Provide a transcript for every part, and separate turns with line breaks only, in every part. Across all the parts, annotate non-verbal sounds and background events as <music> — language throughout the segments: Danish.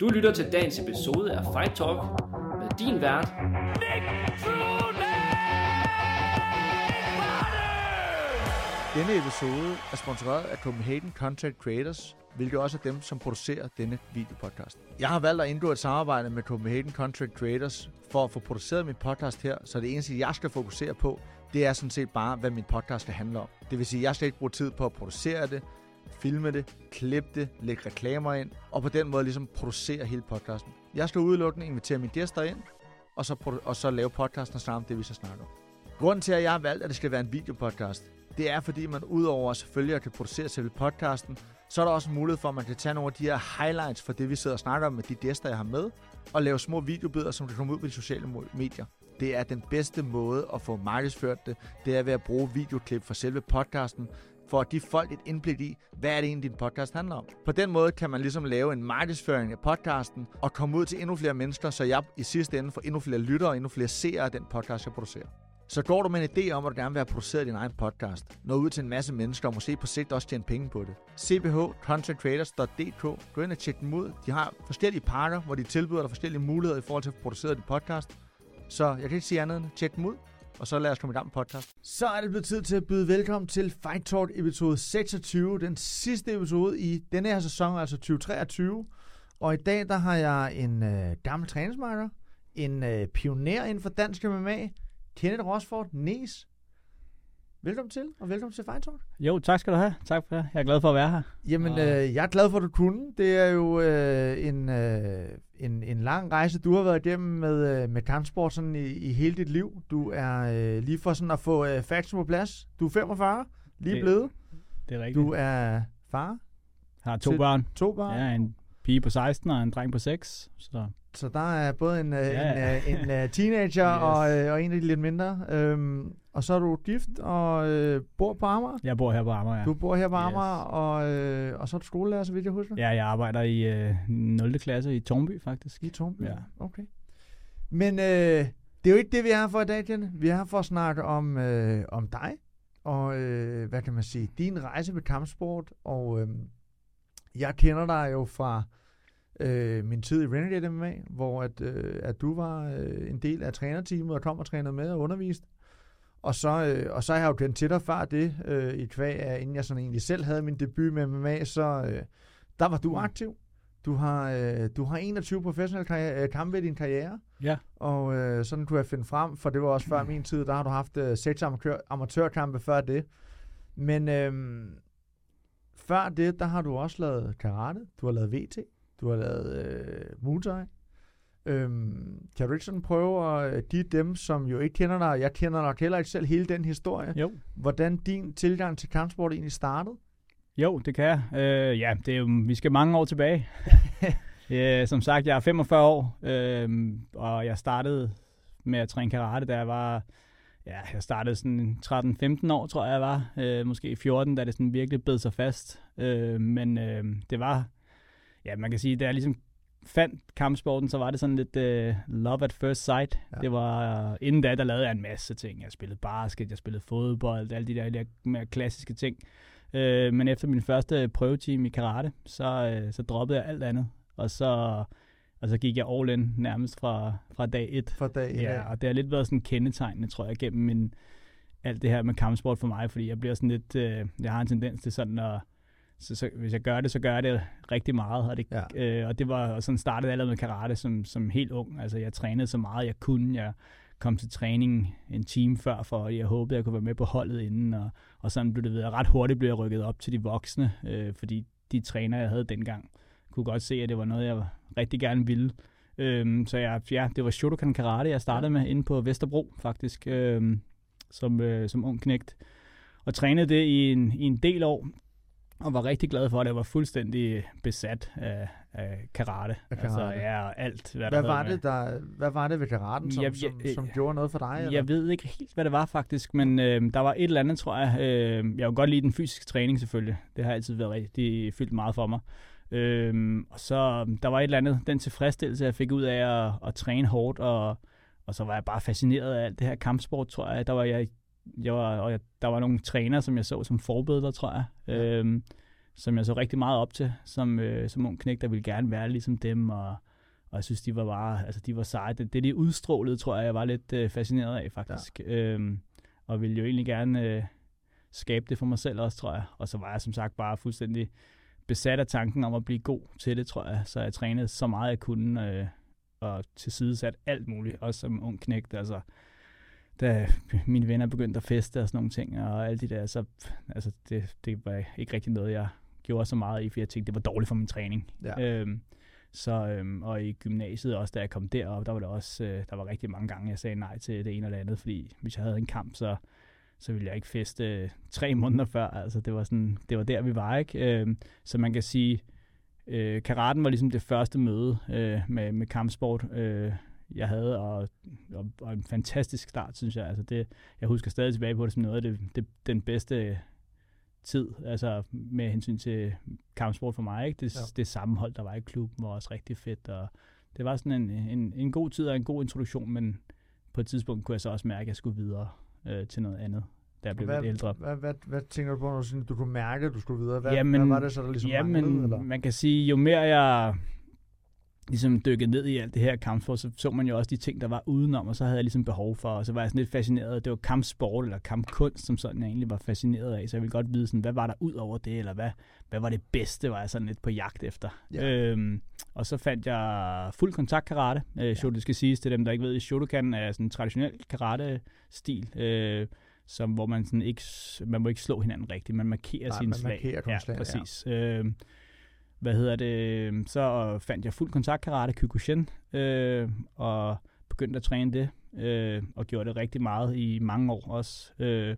Du lytter til dagens episode af Fight Talk med din vært,
Denne episode er sponsoreret af Copenhagen Content Creators, hvilket også er dem, som producerer denne videopodcast. Jeg har valgt at indgå et samarbejde med Copenhagen Content Creators for at få produceret min podcast her, så det eneste, jeg skal fokusere på, det er sådan set bare, hvad min podcast skal handle om. Det vil sige, at jeg skal ikke bruge tid på at producere det, filme det, klippe det, lægge reklamer ind, og på den måde ligesom producere hele podcasten. Jeg skal udelukkende invitere mine gæster ind, og så, og så lave podcasten sammen det, vi så snakker om. Grunden til, at jeg har valgt, at det skal være en videopodcast, det er, fordi man udover selvfølgelig at kan producere selve podcasten, så er der også mulighed for, at man kan tage nogle af de her highlights for det, vi sidder og snakker om med de gæster, jeg har med, og lave små videobidder, som kan komme ud på de sociale medier. Det er den bedste måde at få markedsført det. Det er ved at bruge videoklip fra selve podcasten, for at give folk et indblik i, hvad er det egentlig, din podcast handler om. På den måde kan man ligesom lave en markedsføring af podcasten, og komme ud til endnu flere mennesker, så jeg i sidste ende får endnu flere lyttere og endnu flere seere af den podcast, jeg producerer. Så går du med en idé om, at du gerne vil have produceret din egen podcast, nå ud til en masse mennesker og måske på sigt også tjene penge på det. cbhcontentcreators.dk Gå ind og tjek dem ud. De har forskellige pakker, hvor de tilbyder dig forskellige muligheder i forhold til at få produceret dit podcast. Så jeg kan ikke sige andet end tjek dem ud, og så lad os komme i gang med podcast. Så er det blevet tid til at byde velkommen til Fight Talk episode 26, den sidste episode i denne her sæson, altså 2023. Og i dag der har jeg en øh, gammel træningsmarker, en øh, pioner inden for dansk MMA, Kenneth Rosford Nes. Velkommen til, og velkommen til Talk.
Jo, tak skal du have. Tak for det. Jeg er glad for at være her.
Jamen,
Og-
øh, jeg er glad for, at du kunne. Det er jo øh, en, øh, en, en lang rejse, du har været igennem med, øh, med kampsport sådan i, i hele dit liv. Du er øh, lige for sådan at få øh, facts på plads. Du er 45, lige
Det-
blevet.
Det er rigtigt.
Du er far,
har to børn.
to børn.
Ja, en pige på 16 og en dreng på 6. Så
Så der er både en, øh,
Ja,
en, øh, en øh, teenager <laughs>
Yes.
og, øh, og en af de lidt mindre. Øhm, og så er du gift og øh, bor på Amager.
jeg bor her på Amager. Ja.
Du bor her på
Yes.
Amager, og, øh, og så er du skolelærer, så vidt jeg husker.
ja, jeg arbejder i øh, 0. klasse i Tornby, faktisk.
I Tornby?
Ja.
Okay. Men øh, det er jo ikke det, vi er her for i dag, Jen. Vi er her for at snakke om, øh, om dig, og øh, hvad kan man sige, din rejse med kampsport, og øh, jeg kender dig jo fra øh, min tid i Renegade MMA, hvor at, øh, at du var øh, en del af trænerteamet og kom og trænede med og underviste. Og så, øh, og så har jeg jo kendt til dig før det, øh, i kvæg af, inden jeg sådan egentlig selv havde min debut med MMA, så øh, der var du
Mm.
aktiv. Du har, øh, du har 21 professionelle karriere, øh, kampe i din karriere,
Ja,
og øh, sådan kunne jeg finde frem, for det var også før min tid, der har du haft øh, seks amatør, amatørkampe før det. Men øh, før det, der har du også lavet karate, du har lavet VT, du har lavet øh, Muay Thai. Øhm, kan du ikke sådan prøve at give dem, som jo ikke kender dig, jeg kender nok heller ikke selv hele den historie,
jo.
hvordan din tilgang til kampsport egentlig startede?
Jo, det kan jeg. Øh, ja, det er jo, vi skal mange år tilbage. <laughs> øh, som sagt, jeg er 45 år, øh, og jeg startede med at træne karate, da jeg var... Ja, jeg startede sådan 13-15 år, tror jeg, jeg var. Øh, måske 14, da det sådan virkelig bed sig fast. Øh, men øh, det var... Ja, man kan sige, da jeg ligesom fandt kampsporten, så var det sådan lidt øh, love at first sight.
Ja.
Det var... Øh, inden da, der lavede jeg en masse ting. Jeg spillede basket, jeg spillede fodbold, alle de der, der mere klassiske ting. Øh, men efter min første prøveteam i karate, så, øh, så droppede jeg alt andet. Og så, og så gik jeg all in nærmest fra, fra dag et.
For dag i dag?
Ja, og det har lidt været sådan kendetegnende, tror jeg, gennem min, alt det her med kampsport for mig, fordi jeg bliver sådan lidt, øh, jeg har en tendens til sådan at, så, så, hvis jeg gør det, så gør jeg det rigtig meget, og det,
Ja.
øh, og det var, og sådan startede allerede med karate som, som helt ung, altså jeg trænede så meget jeg kunne, jeg kom til træning en time før, for jeg håbede, jeg kunne være med på holdet inden, og, og sådan blev det ved, ret hurtigt blev jeg rykket op til de voksne, øh, fordi de træner, jeg havde dengang, kunne godt se, at det var noget, jeg rigtig gerne ville. Øhm, så jeg, ja, det var Shotokan Karate, jeg startede med inde på Vesterbro, faktisk, øhm, som, øh, som ung knægt. Og trænede det i en, i en del år, og var rigtig glad for, at jeg var fuldstændig besat af, af karate.
Af
Altså,
karate.
ja, og alt, hvad,
Hvad
der
var, det, der, hvad var det ved karaten, som,
Jeg-
som,
jeg-
som gjorde noget for dig? eller?
Jeg ved ikke helt, hvad det var faktisk, men øh, der var et eller andet, tror jeg. Øh, jeg kunne godt lide den fysiske træning selvfølgelig. Det har altid været rigtig fyldt meget for mig. Øhm, og så der var et eller andet, den tilfredsstillelse, jeg fik ud af at, at træne hårdt, og, og så var jeg bare fascineret af alt det her kampsport, tror jeg. Der var jeg, jeg var, og jeg, der var nogle trænere, som jeg så som forbilleder, tror jeg.
Ja.
Øhm, som jeg så rigtig meget op til, som, øh, som ung knæk, der ville gerne være ligesom dem, og, og jeg synes, de var bare, altså de var seje. Det, det de udstrålede, tror jeg, jeg var lidt øh, fascineret af, faktisk. Ja. Øhm, og ville jo egentlig gerne øh, skabe det for mig selv også, tror jeg. Og så var jeg som sagt bare fuldstændig besat af tanken om at blive god til det, tror jeg. Så jeg trænede så meget, jeg kunne, øh, og tilsidesat alt muligt, også som ung knægt. Altså, da mine venner begyndte at feste og sådan nogle ting, og alt det der, så altså, det, det var ikke rigtig noget, jeg gjorde så meget i, for jeg tænkte, det var dårligt for min træning. Ja. Øhm, så, øhm, og i gymnasiet også, da jeg kom derop, der var der også, øh, der var rigtig mange gange, jeg sagde nej til det ene eller andet, fordi hvis jeg havde en kamp, så, så ville jeg ikke feste øh, tre måneder før. Altså, det var, sådan, det var der, vi var, ikke? Øhm, så man kan sige, øh, karaten var ligesom det første møde øh, med, med kampsport, øh, jeg havde, og, og, og en fantastisk start, synes jeg. Altså det, jeg husker stadig tilbage på det som noget af det, det, den bedste tid, altså med hensyn til kampsport for mig. Ikke? Det, ja. det sammenhold, der var i klubben, var også rigtig fedt, og det var sådan en, en, en god tid og en god introduktion, men på et tidspunkt kunne jeg så også mærke, at jeg skulle videre øh, til noget andet da jeg blev
hvad,
lidt ældre.
Hvad, hvad, hvad tænker du på, når du, du kunne mærke, at du skulle videre? Hvad, jamen, hvad var det så, der ligesom jamen, manglede? Eller?
man kan sige, jo mere jeg ligesom dykket ned i alt det her kampsport, så så man jo også de ting, der var udenom, og så havde jeg ligesom behov for, og så var jeg sådan lidt fascineret. Det var kampsport eller kampkunst, som sådan jeg egentlig var fascineret af, så jeg ville godt vide, sådan, hvad var der ud over det, eller hvad, hvad var det bedste, var jeg sådan lidt på jagt efter. Ja. Øhm, og så fandt jeg fuld kontakt karate. Øh, ja. det skal siges til dem, der ikke ved, Shotokan er sådan en traditionel karate-stil, øh, som, hvor man sådan ikke, man må ikke slå hinanden rigtigt, man markerer Nej, sine man slag.
Markerer ja,
præcis. Ja. Øh, hvad hedder det, så fandt jeg fuld kontakt karate Kyokushin, øh, og begyndte at træne det, øh, og gjorde det rigtig meget i mange år også, øh,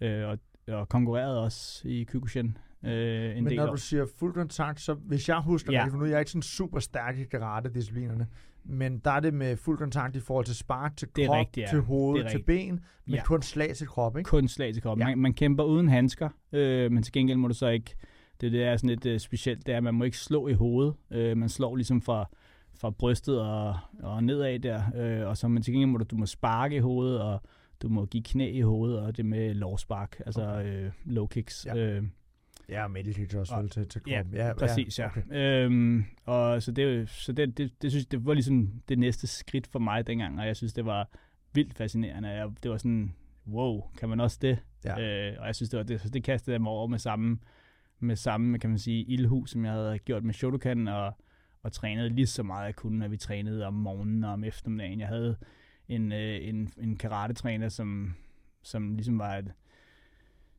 øh, og, og konkurrerede også i Kyokushin. Øh,
en Men del når år. du siger fuld kontakt, så hvis jeg husker ja. det, for nu er jeg ikke sådan super stærk i karate-disciplinerne, men der er det med fuld kontakt i forhold til spark, til krop, rigtigt, ja. til hoved, til ben, men ja. kun slag til krop, ikke?
Kun slag til krop. Ja. Man, man kæmper uden handsker, øh, men til gengæld må du så ikke det, det er sådan lidt uh, specielt, det er, at man må ikke slå i hovedet. Uh, man slår ligesom fra, fra brystet og, og nedad der, uh, og så man til gengæld må du, du må sparke i hovedet, og du må give knæ i hovedet, og det med lovspark, altså okay. uh, low kicks.
Ja. Uh, Ja, og meditate også og, til, til kroppen.
Ja, ja præcis, ja. Okay. Øhm, og så det, så det, det, det, synes det var ligesom det næste skridt for mig dengang, og jeg synes, det var vildt fascinerende. Jeg, det var sådan, wow, kan man også det? Ja. Øh, og jeg synes, det var det, så det kastede jeg mig over med samme med samme, kan man sige, ildhus, som jeg havde gjort med Shotokan, og, og trænede lige så meget jeg kunne, når vi trænede om morgenen og om eftermiddagen. Jeg havde en, øh, en, en karate-træner, som, som ligesom var et,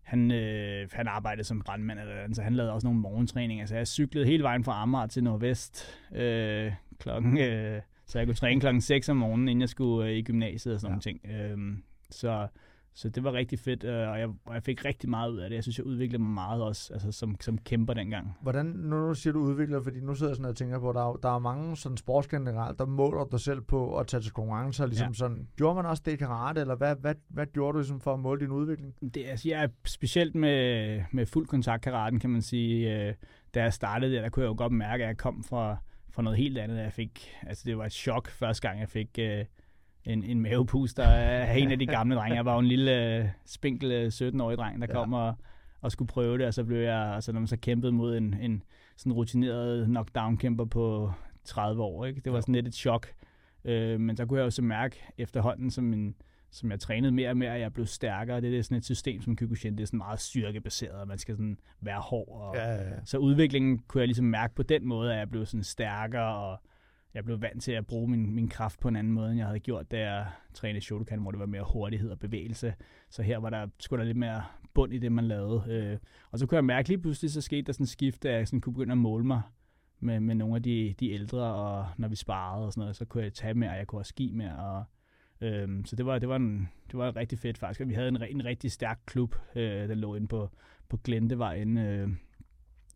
han, øh, han arbejdede som brandmand, eller, så han lavede også nogle morgentræninger. Så jeg cyklede hele vejen fra Amager til Nordvest øh, klokken, øh, så jeg kunne træne klokken 6 om morgenen, inden jeg skulle øh, i gymnasiet og sådan ja. nogle ting. Øh, så så det var rigtig fedt, øh, og jeg, og jeg fik rigtig meget ud af det. Jeg synes, jeg udviklede mig meget også, altså som, som kæmper dengang.
Hvordan, nu siger du udvikler, fordi nu sidder jeg sådan og tænker på, der er, der er mange sådan sportsgenerelt, der måler dig selv på at tage til konkurrencer, ligesom ja. sådan. Gjorde man også det i karate, eller hvad, hvad, hvad gjorde du ligesom for at måle din udvikling?
Det, altså, jeg er specielt med, med fuld kontakt karaten, kan man sige. Øh, da jeg startede der, der kunne jeg jo godt mærke, at jeg kom fra, fra noget helt andet. Jeg fik, altså det var et chok første gang, jeg fik... Øh, en, en mavepuster af en af de gamle drenge. Jeg var jo en lille uh, spinkel 17-årig dreng, der ja. kom og, og skulle prøve det, og så blev jeg, altså når man så kæmpede mod en, en sådan rutineret knockdown-kæmper på 30 år, ikke? det var sådan lidt et chok. Uh, men så kunne jeg jo så mærke efterhånden, som, en, som jeg trænede mere og mere, at jeg blev stærkere. Det er sådan et system som Kyokushin, det er sådan meget styrkebaseret, og man skal sådan være hård. Og, ja, ja, ja. Så udviklingen kunne jeg ligesom mærke på den måde, at jeg blev sådan stærkere, og jeg blev vant til at bruge min, min kraft på en anden måde, end jeg havde gjort, da jeg trænede Shotokan, hvor det var mere hurtighed og bevægelse. Så her var der sgu der lidt mere bund i det, man lavede. Øh, og så kunne jeg mærke lige pludselig, så skete der sådan en skift, at jeg sådan kunne begynde at måle mig med, med nogle af de, de ældre, og når vi sparede og sådan noget, så kunne jeg tage mere, og jeg kunne også give mere, og Øhm, så det var, det, var en, det var rigtig fedt faktisk, og vi havde en, en rigtig stærk klub, øh, der lå inde på, på Glentevejen, øh,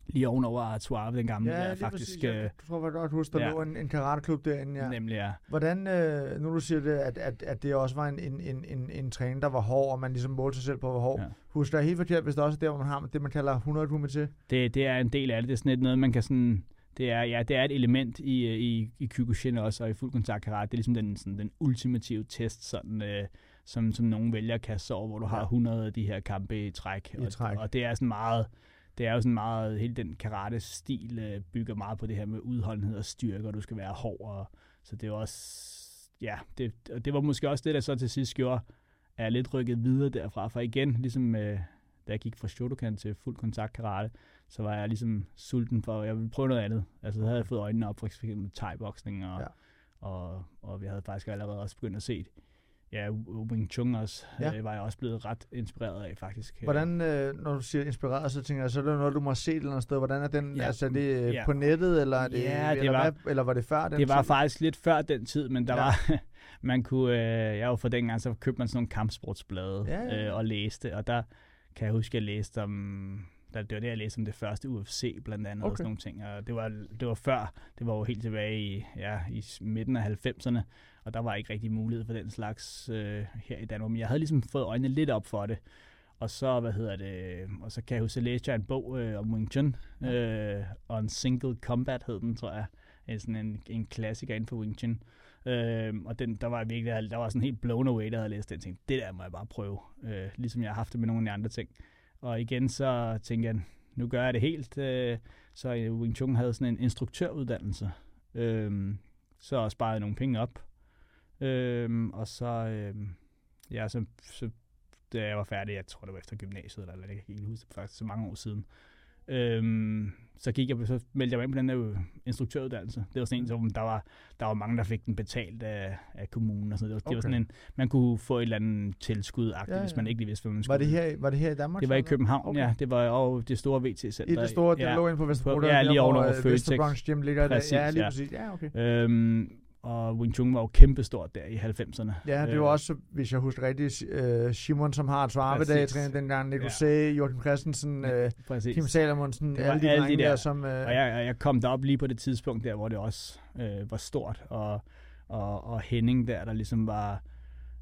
lige ovenover Artois, den gamle
ja,
der, faktisk.
Præcis. Jeg øh, tror jeg godt huske, der ja. lå en, en karateklub derinde. Ja.
Nemlig, ja.
Hvordan, øh, nu du siger det, at, at, at det også var en, en, en, en, en træning, der var hård, og man ligesom målte sig selv på, hvor hård. Ja. Husk, der er helt forkert, hvis det også er der, hvor man har det, man kalder 100 humor til.
Det, det er en del af det. Det er sådan noget, man kan sådan... Det er, ja, det er et element i, øh, i, i Kyokushin også, og i fuld kontakt karate. Det er ligesom den, sådan, den ultimative test, sådan, øh, som, som nogen vælger at kaste over, hvor du ja. har 100 af de her kampe i træk.
I
og,
træk.
og det er sådan meget det er jo sådan meget, hele den karate-stil øh, bygger meget på det her med udholdenhed og styrke, og du skal være hård, og, så det er også, ja, det, og det var måske også det, der så til sidst gjorde, at jeg lidt rykket videre derfra, for igen, ligesom øh, da jeg gik fra Shotokan til fuld kontakt karate, så var jeg ligesom sulten for, at jeg ville prøve noget andet. Altså, så havde jeg fået øjnene op for eksempel thai-boksning, og, ja. og, og vi havde faktisk allerede også begyndt at se ja, Wing Chun også, ja. øh, var jeg også blevet ret inspireret af, faktisk.
Hvordan, øh, når du siger inspireret, så tænker jeg, så er det noget, du må se et eller andet sted. Hvordan er den, ja. altså er det øh, ja. på nettet, eller, er det, ja, det eller, var, hvad, eller var det før den
Det var tid? faktisk lidt før den tid, men der ja. var, <laughs> man kunne, øh, jeg var for dengang, så købte man sådan nogle kampsportsblade ja, ja. Øh, og læste, og der kan jeg huske, at jeg læste om der, det var det, jeg læste om det første UFC, blandt andet, okay. og sådan nogle ting. Og det var, det var før, det var jo helt tilbage i, ja, i midten af 90'erne, og der var ikke rigtig mulighed for den slags øh, her i Danmark. Men jeg havde ligesom fået øjnene lidt op for det. Og så, hvad hedder det, og så kan jeg huske, at læste jeg en bog øh, om Wing Chun, øh, on Single Combat hed den, tror jeg. En, sådan en, en klassiker inden for Wing Chun. Øh, og den, der var virkelig, der var sådan helt blown away, der havde læst den. ting. det der må jeg bare prøve. Øh, ligesom jeg har haft det med nogle af de andre ting. Og igen så tænkte jeg, nu gør jeg det helt. Øh, så Wing Chun havde sådan en instruktøruddannelse. Øh, så sparede jeg nogle penge op. Øh, og så, øh, ja, så, så da jeg var færdig, jeg tror det var efter gymnasiet, eller, eller jeg kan ikke huske det faktisk så mange år siden, Øhm, så gik jeg, så meldte jeg mig ind på den der instruktøruddannelse. Det var sådan en, som der var, der var mange, der fik den betalt af, af kommunen og sådan. Det var, okay. det var sådan en, man kunne få et eller andet tilskud, ja, ja. hvis man ikke lige vidste, hvad man skulle.
Var det her, var det her i Danmark?
Det var i København, okay. ja. Det var jo det store VT-center.
I det store, det ja, lå ind på Vesterbro,
ja, lige over over Føtex.
Vesterbranch Gym ligger præcis, der. Ja, lige præcis. Ja, okay.
Øhm, og Wing Chun var jo kæmpestort der i 90'erne.
Ja, det var øh, også, hvis jeg husker rigtigt, uh, Simon, som har et svarbedag, træner dengang, Nico ja. Joachim Christensen, uh, Kim Salomonsen, alle de alle de der. der som... Uh,
og jeg, jeg kom derop lige på det tidspunkt der, hvor det også uh, var stort, og, og, og Henning der, der ligesom var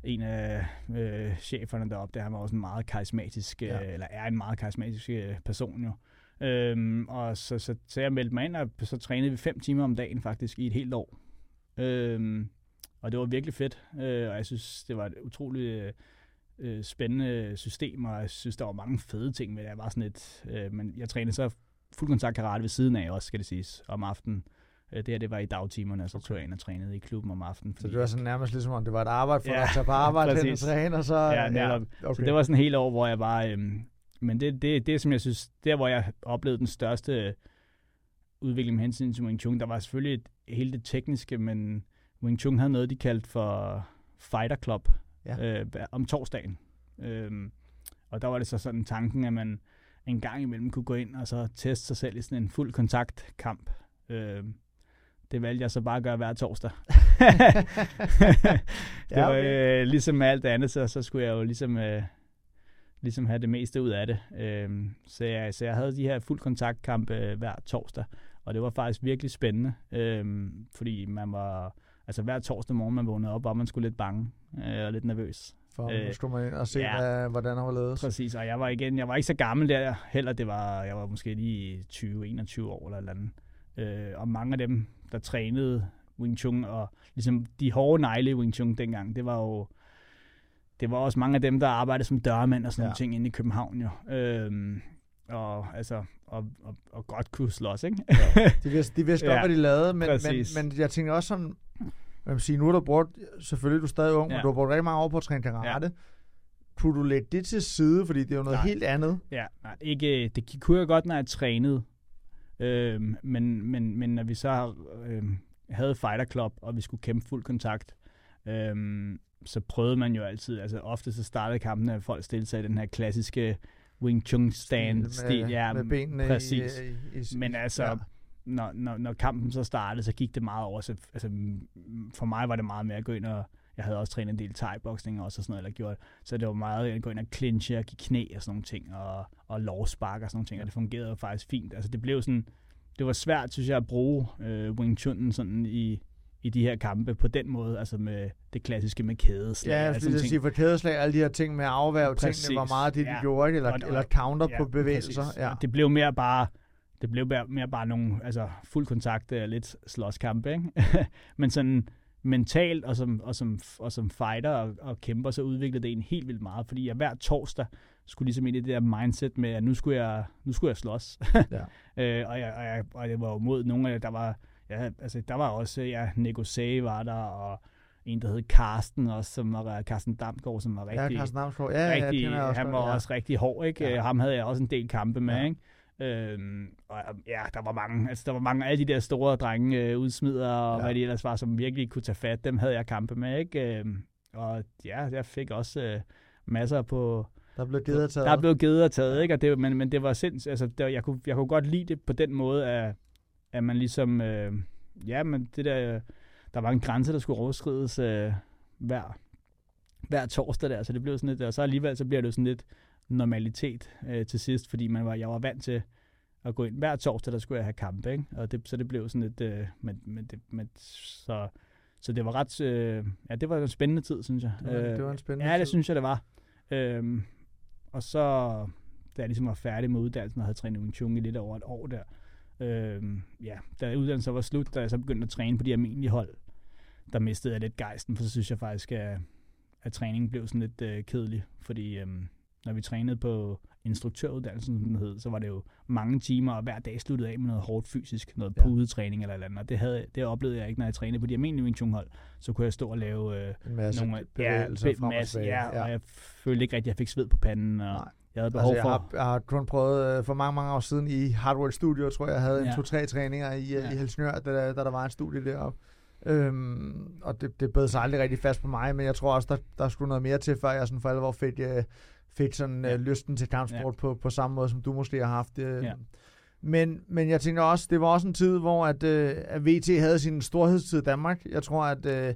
en af uh, cheferne deroppe, der han var også en meget karismatisk, ja. uh, eller er en meget karismatisk person jo. Øhm, og så, så, så jeg meldte mig ind, og så trænede vi fem timer om dagen faktisk i et helt år. Øhm, og det var virkelig fedt, øh, og jeg synes, det var et utroligt øh, spændende system, og jeg synes, der var mange fede ting med det. Jeg var sådan et, øh, men jeg trænede så fuld kontakt karate ved siden af også, skal det siges, om aftenen. Øh, det her, det var i dagtimerne, og så tog jeg ind og trænede i klubben om aftenen.
Så det var sådan nærmest ligesom, om det var et arbejde for ja, at tage på arbejde hen og træne, og så...
Ja, netop. Ja, okay. Så det var sådan en hel år, hvor jeg bare... Øh, men det, det, det, som jeg synes, der hvor jeg oplevede den største udvikling med hensyn til Wing Chun, der var selvfølgelig et, hele det tekniske, men Wing Chun havde noget, de kaldte for Fighter Club ja. øh, om torsdagen. Øhm, og der var det så sådan tanken, at man en gang imellem kunne gå ind og så teste sig selv i sådan en fuld kontaktkamp. Øhm, det valgte jeg så bare at gøre hver torsdag. <laughs> <laughs> det var øh, ligesom med alt det andet, så, så skulle jeg jo ligesom, øh, ligesom have det meste ud af det. Øhm, så, jeg, så jeg havde de her fuld kontaktkampe øh, hver torsdag. Og det var faktisk virkelig spændende, øhm, fordi man var, altså hver torsdag morgen, man vågnede op, var man skulle lidt bange øh, og lidt nervøs.
For øh, skulle man ind og se, ja, hvad, hvordan han var ledet.
Præcis, og jeg var igen, jeg var ikke så gammel der heller, det var, jeg var måske lige 20-21 år eller eller andet. Øh, og mange af dem, der trænede Wing Chun, og ligesom de hårde negle i Wing Chun dengang, det var jo, det var også mange af dem, der arbejdede som dørmænd og sådan ja. nogle ting inde i København jo. Øhm, og, altså, og, og, og godt kunne slås, ikke?
ja. De vidste, de vidste <laughs> ja, godt, hvad de lavede, men, men, men jeg tænker også sådan, man siger, nu har du brugt, selvfølgelig du er stadig ung, ja. men du har brugt rigtig mange år på at træne karate. Ja. Kunne du lægge det til side, fordi det er jo noget nej. helt andet?
Ja, nej, ikke, det kunne jeg godt, når jeg trænede. Øhm, men, men, men når vi så øhm, havde Fighter Club, og vi skulle kæmpe fuld kontakt, øhm, så prøvede man jo altid, altså ofte så startede kampen, at folk stillede sig i den her klassiske Wing Chun stand stil. Med,
ja, med benene
præcis. I, i, i, Men altså, ja. når, når, når kampen så startede, så gik det meget over. Så, altså, for mig var det meget mere at gå ind og jeg havde også trænet en del thai-boksning også og sådan noget, eller gjort. Så det var meget at gå ind og clinche og give knæ og sådan nogle ting, og, og lovspark og sådan nogle ting, og det fungerede faktisk fint. Altså det blev sådan, det var svært, synes jeg, at bruge øh, Wing Chun sådan i, i de her kampe på den måde, altså med det klassiske med kædeslag.
Ja, jeg skulle sige, for kædeslag, alle de her ting med afværg, tingene var meget det, de ja. gjorde, eller, og, eller counter ja, på bevægelser. Ja.
Det blev mere bare, det blev mere bare nogle, altså fuld kontakt, lidt slåskampe, ikke? <laughs> Men sådan, mentalt og som, og som, og som fighter og, og kæmper, så udviklede det en helt vildt meget, fordi jeg hver torsdag skulle ligesom ind i det der mindset med, at nu skulle jeg, nu skulle jeg slås.
Ja. <laughs>
øh, og, jeg, og, jeg, og jeg var jo mod nogle af der var, ja, altså, der var også, ja, Negosay var der, og en, der hed Karsten også, som var Karsten Damgaard, som var
Ja,
rigtig,
Carsten Damsgaard. Ja, ja,
rigtig,
ja, også
han var
ja.
også rigtig hård, ikke?
Ja.
Ja. Ham havde jeg også en del kampe med,
Ja.
ikke? Øhm, og ja, der var mange, altså der var mange af alle de der store drenge, øh, udsmider og
Ja.
ja. hvad de ellers var, som virkelig kunne tage fat, dem havde jeg kampe med, ikke? Øhm, og ja, jeg fik også øh, masser på,
Der blev givet at taget.
der blev givet og taget, ikke? Og det, men, men det var sinds, altså det, jeg, kunne, jeg kunne godt lide det på den måde, at, at man ligesom, øh, ja, men det der, øh, der var en grænse, der skulle overskrides øh, hver, hver torsdag der, så det blev sådan lidt, og så alligevel så bliver det jo sådan lidt normalitet øh, til sidst, fordi man var, jeg var vant til at gå ind hver torsdag, der skulle jeg have kamp, ikke? Og det, så det blev sådan lidt, øh, men, men, det, men, så, så det var ret, øh, ja, det var en spændende tid, synes jeg.
det, var,
Øh,
det var en spændende
Ja, det synes jeg, det var. Øhm, og så, da jeg ligesom var færdig med uddannelsen og havde trænet Wing Chun i lidt over et år der, øhm, ja, da uddannelsen så var slut, da jeg så begyndte at træne på de almindelige hold, der mistede jeg lidt gejsten, for så synes jeg faktisk, at, at træningen blev sådan lidt øh, kedelig, fordi øhm, når vi trænede på instruktøruddannelsen, som den hed, så var det jo mange timer, og hver dag sluttede af med noget hårdt fysisk, noget
Ja.
pudetræning eller et eller andet, og det, havde, det oplevede jeg ikke, når jeg trænede på de almindelige Wing Chun hold, så kunne jeg stå og lave øh,
En masse
nogle
bevægelser
ja,
frem og
masse,
tilbage.
ja, og jeg følte ikke rigtig, at jeg fik sved på panden, og
Nej.
Jeg havde behov
Altså, jeg,
for...
har, jeg har kun prøvet øh, for mange, mange år siden i Hardware Studio, tror jeg, jeg havde en
Ja.
to-tre træninger i, ja.
Ja.
i Helsingør, da, der- da der var en studie deroppe. Øhm, og det, det bed sig aldrig rigtig fast på mig, men jeg tror også, der, der skulle noget mere til, før jeg sådan for alvor fik, øh, fik sådan øh, lysten til kampsport ja. på, på samme måde, som du måske har haft. Øh.
Ja.
Men, men jeg tænker også, det var også en tid, hvor at, øh, at VT havde sin storhedstid i Danmark. Jeg tror, at øh,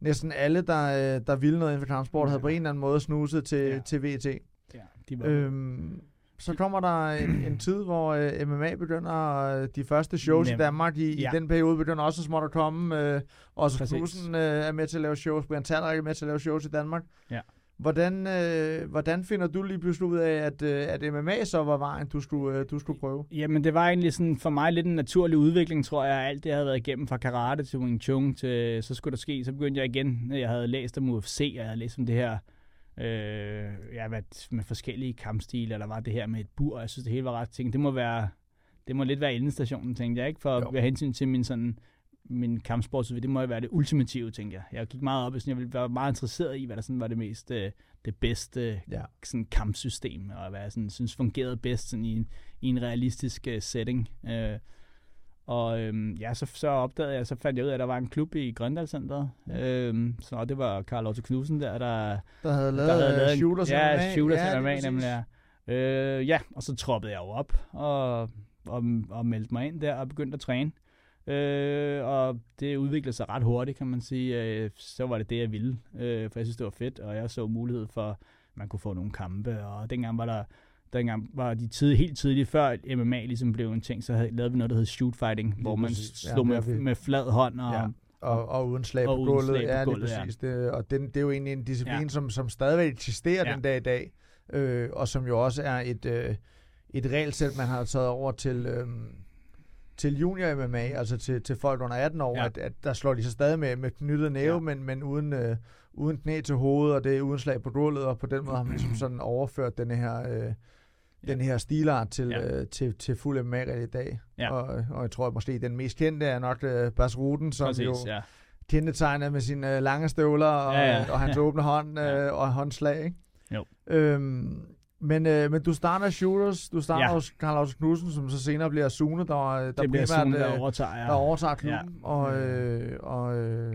næsten alle, der, øh, der ville noget inden for kampsport,
Ja.
havde på en eller anden måde snuset til,
Ja.
til VT.
De var,
Øhm, så kommer der en, en <clears throat> tid, hvor øh, MMA begynder, øh, de første shows
Nem.
i Danmark, i, ja. I den periode begynder også småt at komme. Øh, også. Knudsen øh, er med til at lave shows, Brian Tallrik er med til at lave shows i Danmark.
Ja.
Hvordan, øh, hvordan finder du lige pludselig ud af, at, øh, at MMA så var vejen, du skulle, øh, du skulle prøve?
Jamen, det var egentlig sådan for mig lidt en naturlig udvikling, tror jeg. Alt det, jeg havde været igennem fra karate til Wing Chun, til, så skulle der ske. Så begyndte jeg igen. Jeg havde læst om UFC, og jeg havde læst om det her øh, ja, hvad, med forskellige kampstile, der var det her med et bur. Jeg synes, det hele var ret ting. Det må være, det må lidt være endestationen, tænkte jeg, ikke? For
Jo.
at være hensyn til min sådan min kampsportsudvikling, det må jo være det ultimative, tænkte jeg. Jeg gik meget op i sådan, jeg ville være meget interesseret i, hvad der sådan var det mest, øh, det bedste
Ja.
sådan kampsystem, og hvad jeg sådan, synes fungerede bedst sådan i, en, i en realistisk uh, setting. Uh, og øhm, ja, så, så opdagede jeg, så fandt jeg ud af, at der var en klub i Grøndalscenteret. Ja. Øhm, så det var Karl Otto Knudsen der, der,
Der havde lavet,
der havde lavet en,
shooters
ja,
MMA.
shooters
ja,
MMA, nemlig, ja. Øh, ja, og så troppede jeg jo op og, og, og meldte mig ind der og begyndte at træne. Øh, og det udviklede sig ret hurtigt, kan man sige. Øh, så var det det, jeg ville, øh, for jeg synes, det var fedt, og jeg så mulighed for, at man kunne få nogle kampe, og dengang var der dengang var de tid, helt tidligt, før MMA ligesom blev en ting, så havde, lavede vi noget, der hed shoot fighting,
Lige
hvor man
præcis. Ja,
slog
det
med,
vi-
med flad hånd og,
Ja. Og, og uden slag
Og
på gulvet.
slag på
ja,
gulvet,
lige
ja.
præcis. Det, og den, det er jo egentlig en disciplin,
Ja.
som, som stadigvæk eksisterer
Ja.
den dag i dag. Øh, og som jo også er et, øh, et regelsæt, man har taget over til, øh, til junior MMA, altså til, til folk under 18 år,
Ja.
at, at der slår de så stadig med, med knyttet næve,
Ja.
men, men uden, øh, uden knæ til hovedet, og det er uden slag på gulvet, og på den måde har man ligesom <clears throat> sådan overført denne her... Øh,
Ja.
den her stilart til,
Ja.
øh, til, til fuld MMA i dag.
Ja.
Og, og jeg tror at måske den mest kendte er nok øh, Bas Ruden, som
præcis,
jo
ja.
kendetegnet med sine øh, lange støvler og,
Ja, ja. <laughs>
og hans åbne hånd øh,
Ja.
og håndslag. Ikke?
Jo.
Øhm, men, øh, men du starter shooters, du starter
Ja.
hos Karl Otto Knudsen, som så senere bliver Sune, der, der
det bliver
primært
sådan, der
øh,
overtager.
der overtager klubben.
Ja.
Og, øh, og øh,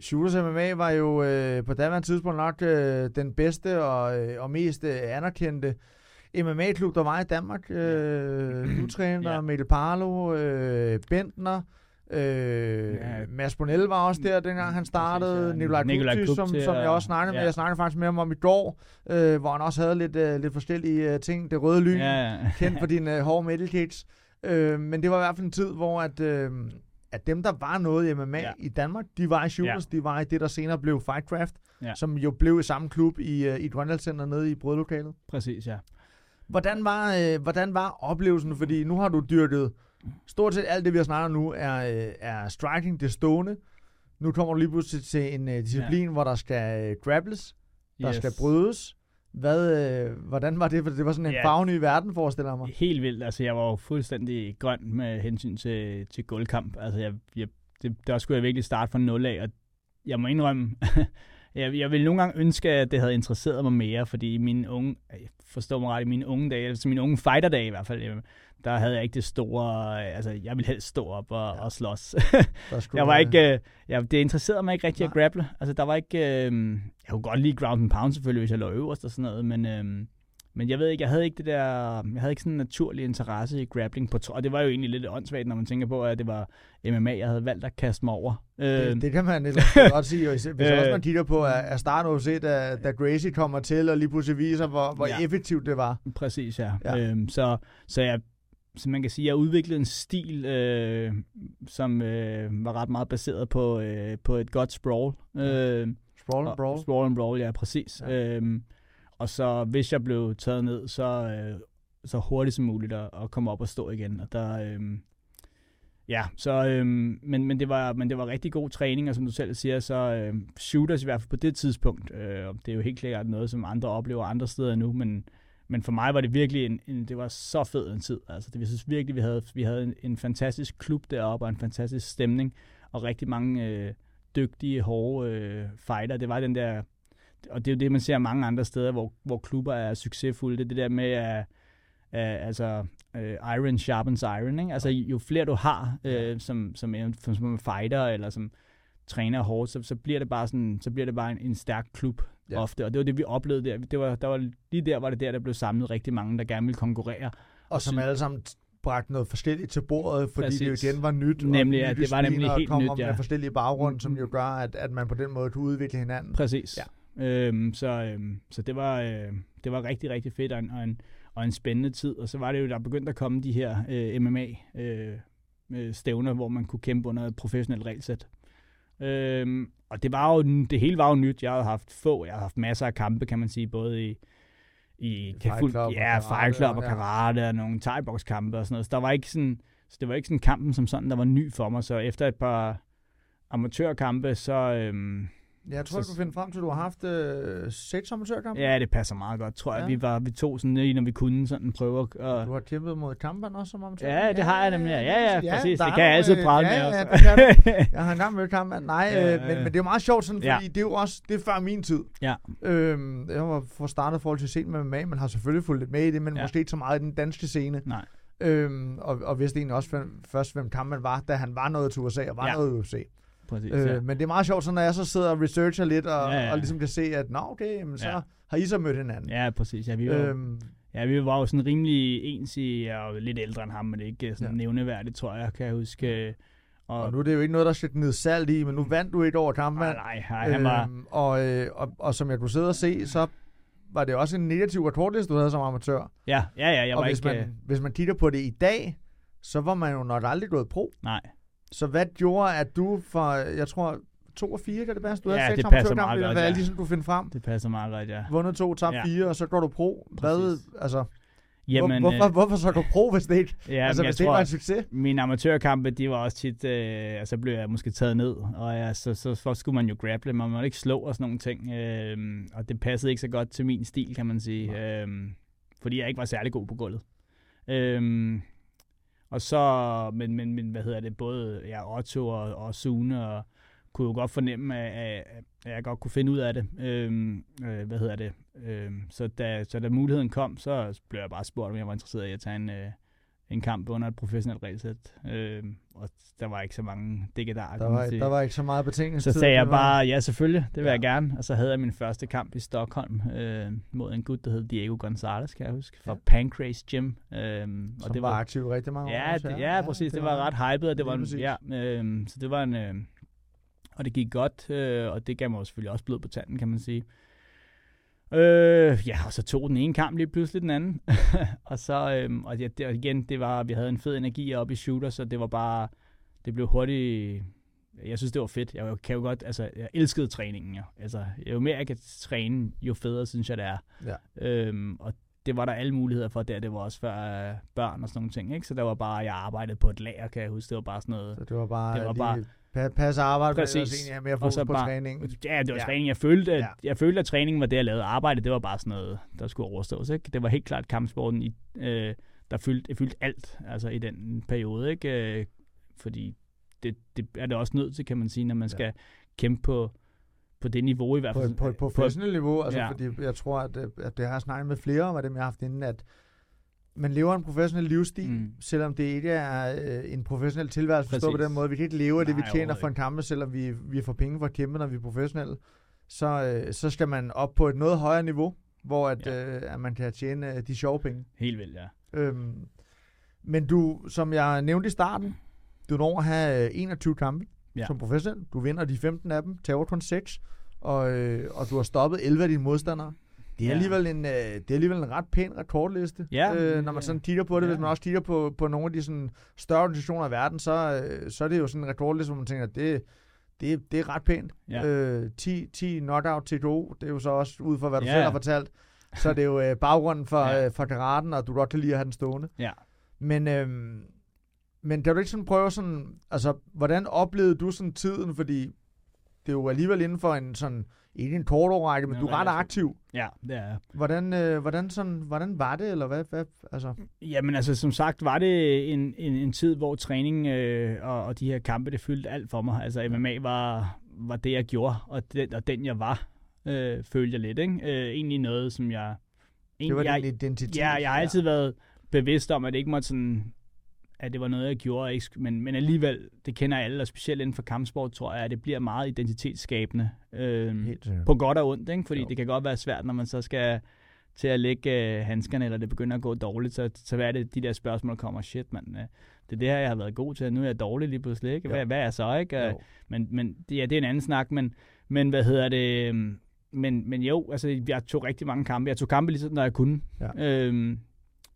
Shooters MMA var jo øh, på daværende tidspunkt nok øh, den bedste og, øh, og mest øh, anerkendte MMA-klub, der var i Danmark. Øh, <clears throat> du træner
Ja.
Mikkel Parlo, øh, Bentner, øh,
Ja.
Mads Bonell var også der, dengang han startede.
Præcis, ja.
Nikolaj
Nikolaj Klub
som, som jeg også snakkede med.
ja.
Jeg snakkede faktisk med ham om i går, øh, hvor han også havde lidt, øh, lidt forskellige øh, ting. Det røde lyn,
Ja, ja. <laughs>
kendt for din øh, hårde middle cage. Øh, men det var i hvert fald en tid, hvor at, øh, at dem, der var noget i MMA ja.
Ja.
i Danmark, de var i shooters, ja. de var i det, der senere blev Fightcraft,
Ja.
som jo blev i samme klub i, øh, i Grønlandscenter nede i brødlokalet.
Præcis, ja.
Hvordan var, øh, hvordan var oplevelsen? Fordi nu har du dyrket stort set alt det, vi har snakket om nu, er, øh, er striking, det stående. nu kommer du lige pludselig til en uh, disciplin, ja. hvor der skal uh, grapples, der yes. skal brydes. Hvad, øh, hvordan var det? For det var sådan en ja, farveny verden, forestiller jeg mig.
Helt vildt. Altså, jeg var jo fuldstændig grøn med hensyn til, til guldkamp. Altså, jeg, jeg, det, der skulle jeg virkelig starte fra nul af, og jeg må indrømme, <laughs> jeg, jeg ville nogle gange ønske, at det havde interesseret mig mere, fordi mine unge, forstår mig ret, i mine unge dage, altså mine unge fighterdage i hvert fald, der havde jeg ikke det store, altså jeg ville helst stå op og, ja. og slås. <laughs> jeg var ikke, øh, ja, det interesserede mig ikke rigtig Nej. at grapple. Altså der var ikke, øh, jeg kunne godt lide ground and pound selvfølgelig, hvis jeg lå øverst og sådan noget, men, øh, men jeg ved ikke, jeg havde ikke det der, jeg havde ikke sådan en naturlig interesse i grappling på og det var jo egentlig lidt åndssvagt, når man tænker på, at det var MMA, jeg havde valgt at kaste mig over.
Det, øh, det kan man godt sige, hvis <laughs> øh, også man kigger på at, at starte UFC, da, da Gracie kommer til, og lige pludselig viser, hvor, hvor ja. effektivt det var.
Præcis, ja. ja. Øhm, så, så jeg så man kan sige, at jeg udviklede en stil, øh, som øh, var ret meget baseret på, øh, på et godt sprawl. Øh,
sprawl and brawl?
Sprawl and brawl, ja, præcis. Ja. Øh, og så hvis jeg blev taget ned, så, øh, så hurtigt som muligt at, at komme op og stå igen. Og der, øh, ja, så, øh, men, men, det var, men det var rigtig god træning, og som du selv siger, så øh, shooters i hvert fald på det tidspunkt, øh, det er jo helt klart noget, som andre oplever andre steder nu, men men for mig var det virkelig en, en det var så fed en tid. Altså, det, jeg synes virkelig, vi havde, vi havde en, en fantastisk klub deroppe, og en fantastisk stemning, og rigtig mange øh, dygtige, hårde øh, fighter. Det var den der, og det er jo det, man ser mange andre steder, hvor, hvor klubber er succesfulde. Det er det der med, at Uh, altså uh, iron sharpens iron. Ikke? Altså jo flere du har uh, som, som, som, som fighter eller som træner hårdt, så, så bliver det bare sådan, så bliver det bare en, en stærk klub ja. ofte. Og det var det, vi oplevede der. Det var, der var, lige der var det der, der blev samlet rigtig mange, der gerne ville konkurrere. Og,
og som alle sammen bragte noget forskelligt til bordet, fordi Præcis. det jo igen var nyt.
Nemlig, ja, det var nemlig helt nyt, ja.
med forskellige baggrunde, som jo gør, at, at man på den måde kan udvikle hinanden.
Præcis. Ja. Øhm, så, øhm, så det var, øh, det var rigtig, rigtig fedt og en, og, en, og en spændende tid. Og så var det jo, der begyndte at komme de her øh, MMA-stævner, øh, hvor man kunne kæmpe under et professionelt regelsæt. Øhm, og det var jo, det hele var jo nyt. Jeg har haft få, jeg har haft masser af kampe, kan man sige, både i, i
Fight Club,
ja, Fight Club og, og karate ja. og nogle thai kampe og sådan noget. Så der var ikke sådan, så det var ikke sådan kampen som sådan, der var ny for mig. Så efter et par amatørkampe, så, øhm,
jeg tror, så, du kan finde frem til, at du har haft øh, seks amatørkampe.
Ja, det passer meget godt, tror jeg. Ja. Vi, var, vi tog sådan lige, når vi kunne sådan prøve at...
Og... Du har kæmpet mod kampen også som amatør?
Ja, det har jeg nemlig. Ja, ja, ja præcis. Det kan jeg altid prale
ja,
med
ja, også. Ja, det kan Jeg har engang mødt kampen. Nej, øh, men, men det er jo meget sjovt, sådan, fordi ja. det er jo også det er før min tid.
Ja.
Øhm, jeg var for startet forhold til sent med MMA, men har selvfølgelig fulgt lidt med i det, men ja. måske ikke så meget i den danske scene.
Nej.
Øhm, og, og vidste egentlig også først, hvem kampen var, da han var noget til USA og var ja. noget i UFC.
Præcis, øh, ja.
Men det er meget sjovt, så når jeg så sidder og researcher lidt, og, ja, ja. og ligesom kan se, at nå okay, men så ja. har I så mødt hinanden.
Ja, præcis. Ja, vi var, øhm, ja, vi var jo sådan rimelig ens i, jeg er lidt ældre end ham, men det er ikke sådan ja. nævneværdigt, tror jeg, kan jeg huske.
Og, og nu er det jo ikke noget, der skal ned salt i, men nu vandt du ikke over kampmand.
Nej, nej, han var... Øhm,
og, øh, og, og, som jeg kunne sidde og se, så var det også en negativ rekordliste, du havde som amatør.
Ja, ja, ja. Jeg
og
var
hvis,
ikke...
man, hvis man kigger på det i dag, så var man jo nok aldrig gået pro.
Nej.
Så hvad gjorde, at du for, jeg tror, to og fire, kan det passe? Du
ja,
havde
det passer meget
godt,
ja.
Ligesom du finder frem.
Det passer meget godt, ja.
Vundet to, tabt ja. fire, og så går du pro. Hvad, altså,
Jamen,
Hvor, hvorfor, øh, hvorfor så gå pro, hvis det ikke, ja, altså, hvis det ikke var en succes?
Mine amatørkampe, de var også tit, øh, altså blev jeg måske taget ned, og ja, så, så, så skulle man jo grapple, man måtte ikke slå og sådan nogle ting, øh, og det passede ikke så godt til min stil, kan man sige, øh, fordi jeg ikke var særlig god på gulvet. Øh, og så, men, men, men hvad hedder det, både ja, Otto og, og Sune og, kunne jo godt fornemme, at, at jeg godt kunne finde ud af det. Øhm, øh, hvad hedder det? Øhm, så, da, så da muligheden kom, så blev jeg bare spurgt, om jeg var interesseret i at tage en, øh, en kamp under et professionelt regelsæt. Øhm, og der var ikke så mange dikkedarer.
Der var, der var ikke så meget betingelse.
Så sagde jeg bare, ja selvfølgelig, det vil ja. jeg gerne. Og så havde jeg min første kamp i Stockholm øh, mod en gut, der hed Diego Gonzalez, kan jeg huske, fra ja. Pancrase Gym.
Øhm, og det var aktiv rigtig mange
ja,
år.
Det, ja, ja, præcis. Det, det var, var ret hypet, og det var en, ja, øh, så det var en, øh, og det gik godt, øh, og det gav mig selvfølgelig også blod på tanden, kan man sige. Øh, ja, og så tog den ene kamp lige pludselig den anden. <laughs> og så, øh, og ja, det, igen, det var, vi havde en fed energi op i shooter, så det var bare, det blev hurtigt, jeg synes, det var fedt. Jeg kan jo godt, altså, jeg elskede træningen, jo. Altså, jo mere jeg kan træne, jo federe synes jeg, det er.
Ja.
Øhm, og det var der alle muligheder for der. Det var også før øh, børn og sådan nogle ting, ikke? Så det var bare, jeg arbejdede på et lager, kan jeg huske. Det var bare sådan noget...
Så det var bare,
det var bare
Pa- passe arbejde,
Præcis.
men egentlig have mere fokus på
bare-
træningen.
Ja, det var
Ja.
træning. Jeg følte, at,
Ja.
jeg følte, at træningen var det, jeg lavede. Arbejde, det var bare sådan noget, der skulle overstås. Ikke? Det var helt klart kampsporten, i, øh, der fyldte, fyldte alt altså i den periode. Ikke? Øh, fordi det, det er det også nødt til, kan man sige, når man
Ja.
skal kæmpe på, på det niveau i hvert
På,
fald.
et- på et professionelt niveau, altså
ja.
fordi jeg tror, at, øh, at det har jeg snakket med flere af dem, jeg har haft inden, at man lever en professionel livsstil, mm. Selvom det ikke er øh, en professionel tilværelse, forstået på den måde. Vi kan ikke leve af det, vi tjener for en kamp, selvom vi, vi får penge for at kæmpe, når vi er professionelle. Så, øh, så skal man op på et noget højere niveau, hvor at,
Ja.
øh, at man kan tjene øh, de sjove penge.
Helt vildt, ja.
Øhm, men du, som jeg nævnte i starten, du når at have øh, 21 kampe ja.
Ja.
som professionel. Du vinder de 15 af dem, tager kun 6, og, øh, og du har stoppet 11 af dine modstandere. Det er, alligevel en, øh, det er alligevel en ret pæn rekordliste,
Ja,
øh, når man
ja.
sådan kigger på det.
Ja.
Hvis man også kigger på, på nogle af de sådan, større organisationer i verden, så, øh, så er det jo sådan en rekordliste, hvor man tænker, det, det, det er ret pænt.
Ja.
Øh, 10, 10 knockout TKO, det er jo så også ud fra, hvad du
Ja.
selv har fortalt. Så er det jo øh, baggrunden for, <laughs>
Ja.
øh, for karaten, og du godt kan lide at have den stående.
Ja.
Men, øhm, men kan du ikke sådan prøve sådan, altså, hvordan oplevede du sådan tiden, fordi det er jo alligevel inden for en sådan, ikke en kort årrække, men
Ja,
du er ret aktiv.
Ja, det er jeg.
Hvordan, øh, hvordan, sådan, hvordan var det, eller hvad, hvad altså,
Jamen altså, som sagt, var det en, en, en tid, hvor træning øh, og, og de her kampe, det fyldte alt for mig. Altså MMA var, var det, jeg gjorde, og den, og den jeg var, øh, følte jeg lidt. Ikke? Øh, egentlig noget, som jeg...
det var
jeg,
din identitet?
Ja, jeg har altid været bevidst om, at det ikke måtte sådan at det var noget, jeg gjorde, ikke? Men, men alligevel, det kender alle, og specielt inden for kampsport, tror jeg, at det bliver meget identitetsskabende. Øh,
Helt sikkert.
på godt og ondt, ikke? fordi
Jo.
det kan godt være svært, når man så skal til at lægge øh, handskerne, eller det begynder at gå dårligt, så, så hvad er det, de der spørgsmål kommer, shit mand, øh, det er det her, jeg har været god til, nu er jeg dårlig lige pludselig, ikke? Hvad,
Jo.
hvad er jeg så, ikke? Øh,
Jo.
Men, men ja, det er en anden snak, men, men hvad hedder det, øhm, men, men jo, altså jeg tog rigtig mange kampe, jeg tog kampe lige sådan, når jeg kunne,
Ja.
øhm,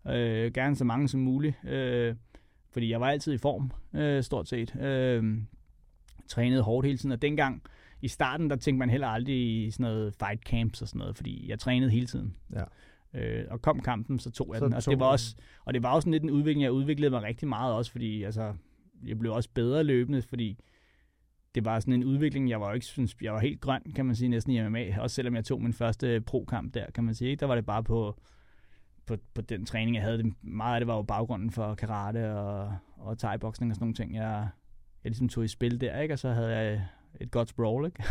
øh, gerne så mange som muligt, øh, fordi jeg var altid i form, øh, stort set, øh, trænede hårdt hele tiden, og dengang, i starten, der tænkte man heller aldrig i sådan noget fight camps og sådan noget, fordi jeg trænede hele tiden.
Ja.
Øh, og kom kampen, så tog jeg
Så
den. Og
tog
det, var også, og det var også sådan lidt en udvikling, jeg udviklede mig rigtig meget også, fordi altså, jeg blev også bedre løbende, fordi det var sådan en udvikling, jeg var ikke synes, jeg var helt grøn, kan man sige, næsten i MMA, også selvom jeg tog min første pro-kamp der, kan man sige, ikke? der var det bare på, på, på den træning, jeg havde. Det, meget af det var jo baggrunden for karate og, og thai og sådan nogle ting, jeg, jeg ligesom tog i spil der, ikke? og så havde jeg et godt sprawl, ikke?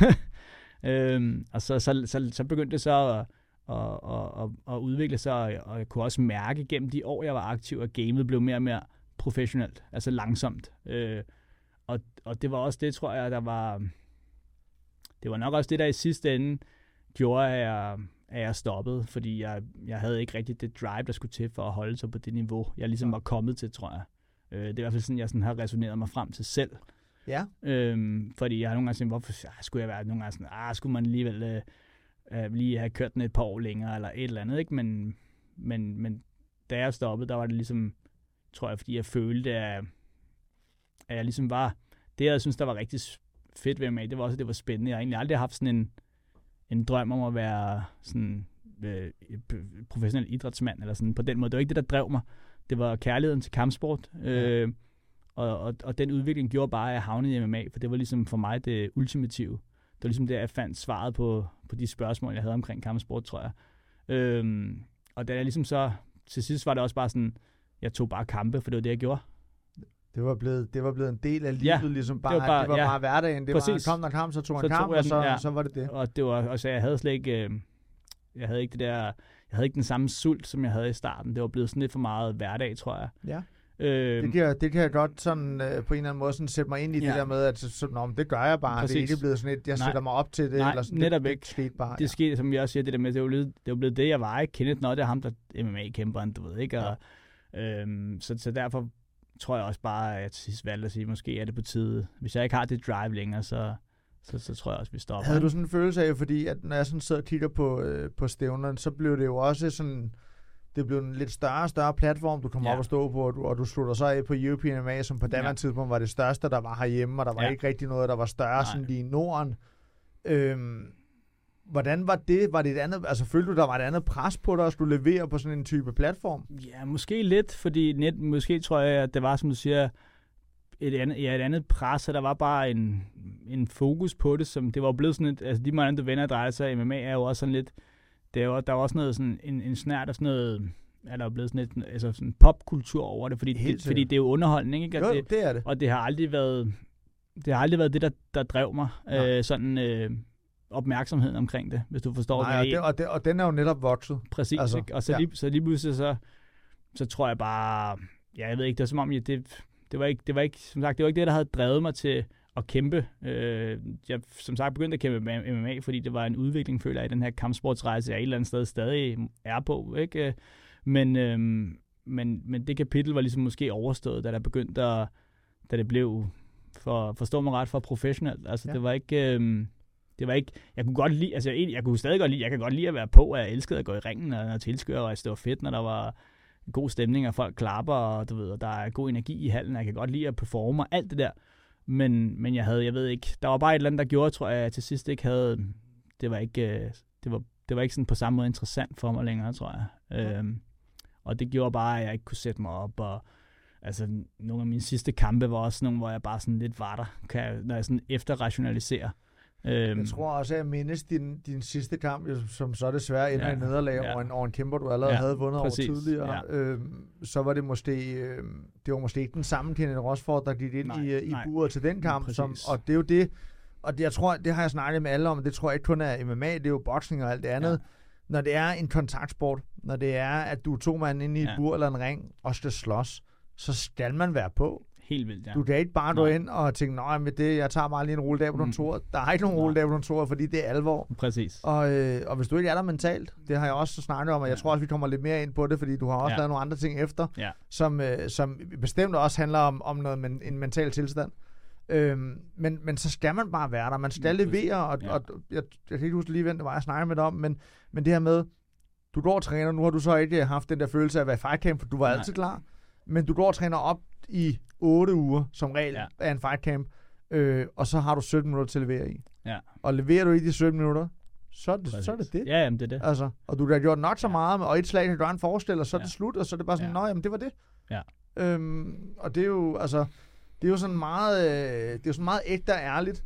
<laughs> øhm, og så, så, så, så begyndte det så at, at, at, at, at udvikle sig, og jeg, og jeg kunne også mærke gennem de år, jeg var aktiv, at gamet blev mere og mere professionelt, altså langsomt. Øh, og, og det var også det, tror jeg, der var... Det var nok også det, der i sidste ende gjorde, at jeg, at jeg stoppede, fordi jeg, jeg havde ikke rigtig det drive, der skulle til for at holde sig på det niveau, jeg ligesom var kommet til, tror jeg. Øh, det er i hvert fald sådan, jeg sådan har resoneret mig frem til selv.
Ja,
Øhm, fordi jeg har nogle gange tænkt, hvorfor ah, skulle jeg være nogle gange sådan, ah, skulle man alligevel øh, øh, lige have kørt den et par år længere, eller et eller andet, ikke? Men, men, men da jeg stoppede, der var det ligesom, tror jeg, fordi jeg følte, at, at jeg ligesom var, det jeg synes, der var rigtig fedt ved mig, det var også, at det var spændende. Jeg har egentlig aldrig haft sådan en, en drøm om at være sådan øh, professionel idrætsmand, eller sådan på den måde. Det var ikke det, der drev mig. Det var kærligheden til kampsport. Øh, og, og, og den udvikling gjorde bare, at jeg havnede i MMA, for det var ligesom for mig det ultimative. Det var ligesom der, jeg fandt svaret på, på de spørgsmål, jeg havde omkring kampsport, tror jeg. Øhm, og da jeg ligesom så, til sidst var det også bare sådan, jeg tog bare kampe, for det var det, jeg gjorde.
Det var blevet, det var blevet en del af livet,
Ja,
ligesom bare,
det var bare-
det var
ja.
bare hverdagen. Det
Præcis.
var, kom der kamp, så tog han
Så tog
kamp,
jeg
og
den,
så,
ja.
så var det det.
Og det var, og så jeg havde slet ikke, øh, jeg havde ikke det der, jeg havde ikke den samme sult, som jeg havde i starten. Det var blevet sådan lidt for meget hverdag, tror jeg.
Ja.
Øh,
Det kan, det kan jeg godt sådan, øh, på en eller anden måde sådan, sætte mig ind i ja. det
Ja.
der med, at så, så, nå, men det gør jeg bare. Præcis. Det er ikke blevet sådan et, jeg
Nej.
sætter mig op til det.
Nej,
eller sådan,
netop
det,
ikke.
Det skete bare.
det skete, som vi også siger, det der med, det var blevet, det var blevet det, jeg var, ikke? Kenneth Nå, det er ham, der er MMA-kæmperen, du ved, ikke? Og, øhm, så, så derfor tror jeg også bare, at jeg til sidst valgte at sige, måske er det på tide. Hvis jeg ikke har det drive længere, så, så, så tror jeg også, vi stopper.
Havde du sådan en følelse af, fordi at når jeg sådan sidder og kigger på, øh, på stævnerne, så blev det jo også sådan, det blev en lidt større og større platform, du kommer ja. Op og stå på, og du, og du slutter så af på European MMA, som på daværende ja. Tidspunkt var det største, der var herhjemme, og der var. Ja. ikke rigtig noget, der var større
Nej.
sådan lige i Norden. Øhm, hvordan var det? Var det et andet, altså følte du, der var et andet pres på dig, at skulle levere på sådan en type platform?
Ja, måske lidt, fordi net, måske tror jeg, at det var, som du siger, et andet, ja, et andet pres, og der var bare en, en fokus på det, som det var blevet sådan et, altså de måder, du venner drejer sig, MMA er jo også sådan lidt, det er jo, der var også noget sådan, en, en snært af sådan noget, er der blevet sådan lidt, altså sådan popkultur over det, fordi, det, fordi det er jo underholdning, ikke?
Og jo, det, det er det.
Og det har aldrig været, det har aldrig været det, der, der drev mig, øh, sådan øh, opmærksomheden omkring det, hvis du forstår
Nej,
det.
Og, det, og, det, og den er jo netop vokset.
Præcis, altså, ikke? og så, ja. lige, så lige pludselig så, så tror jeg bare, ja, jeg ved ikke, det var som om, jeg, det, det var ikke, det var ikke, som sagt, det var ikke det, der havde drevet mig til at kæmpe. Øh, jeg som sagt begyndte at kæmpe med MMA, fordi det var en udvikling, føler jeg, i den her kampsportsrejse, jeg et eller andet sted stadig er på. Ikke? Men, øh, men, men det kapitel var ligesom måske overstået, da der begyndte at, da det blev, for forstå mig ret, for professionelt. Altså, ja. det var ikke... Øh, det var ikke, jeg kunne godt lide, altså jeg, jeg kunne stadig godt lide, jeg kan godt lide at være på, og jeg elskede at gå i ringen og, og tilskøre, og det var fedt, når der var god stemning, og folk klapper, og du ved, og der er god energi i hallen, og jeg kan godt lide at performe, og alt det der. Men, men jeg havde, jeg ved ikke, der var bare et eller andet, der gjorde, tror jeg, at jeg til sidst ikke havde, det var ikke, øh, det var, det var ikke sådan på samme måde interessant for mig længere, tror jeg. Ja. Øhm, og det gjorde bare, at jeg ikke kunne sætte mig op, og altså nogle af mine sidste kampe var også nogle, hvor jeg bare sådan lidt var der, kan jeg, når jeg sådan efterrationaliserer.
Øhm, jeg tror også, at jeg mindes din, din sidste kamp, som så desværre ender ja, i nederlag ja. over, en, over en kæmper, du allerede ja, havde vundet præcis, over tidligere. Ja. Øhm, så var det måske øhm, det var måske ikke den samme Kenneth Rosford, der gik ind nej, i, i buret til den kamp. Som, og det er jo det, og det, jeg tror, det har jeg snakket med alle om, det tror jeg ikke kun er MMA, det er jo boksning og alt det andet. Ja. Når det er en kontaktsport, når det er, at du er to mand inde i et ja. bur eller en ring og skal slås, så skal man være på.
Helt vildt, ja.
Du kan ikke bare gå ind og tænke, nej, med det, jeg tager bare lige en rulledag på kontoret. Mm. Der er ikke nogen rulledag på kontoret, fordi det er alvor.
Præcis.
Og, øh, og hvis du ikke er der mentalt, det har jeg også snakket om, og jeg tror også, vi kommer lidt mere ind på det, fordi du har også ja. lavet nogle andre ting efter, ja. som, øh, som bestemt også handler om, om noget, men, en mental tilstand. Øhm, men, men så skal man bare være der. Man skal levere, og, ja. og jeg, jeg kan ikke huske lige, hvem det var, jeg snakkede med dig om, men, men det her med, du går og træner, nu har du så ikke haft den der følelse af at være fight camp, for du var Nej. altid klar, men du går og træner op i 8 uger, som regel, ja. af en fight camp, øh, og så har du 17 minutter til at levere i.
Ja.
Og leverer du i de 17 minutter, så er det, så er det det.
Ja, jamen, det er det.
Altså, og du har gjort nok så meget, og et slag kan gøre en forestil, og så er det slut, og så er det bare sådan, ja. nej, jamen det var det.
Ja.
Øhm, og det er jo, altså, det er jo sådan meget, øh, det er jo sådan meget ægte og ærligt,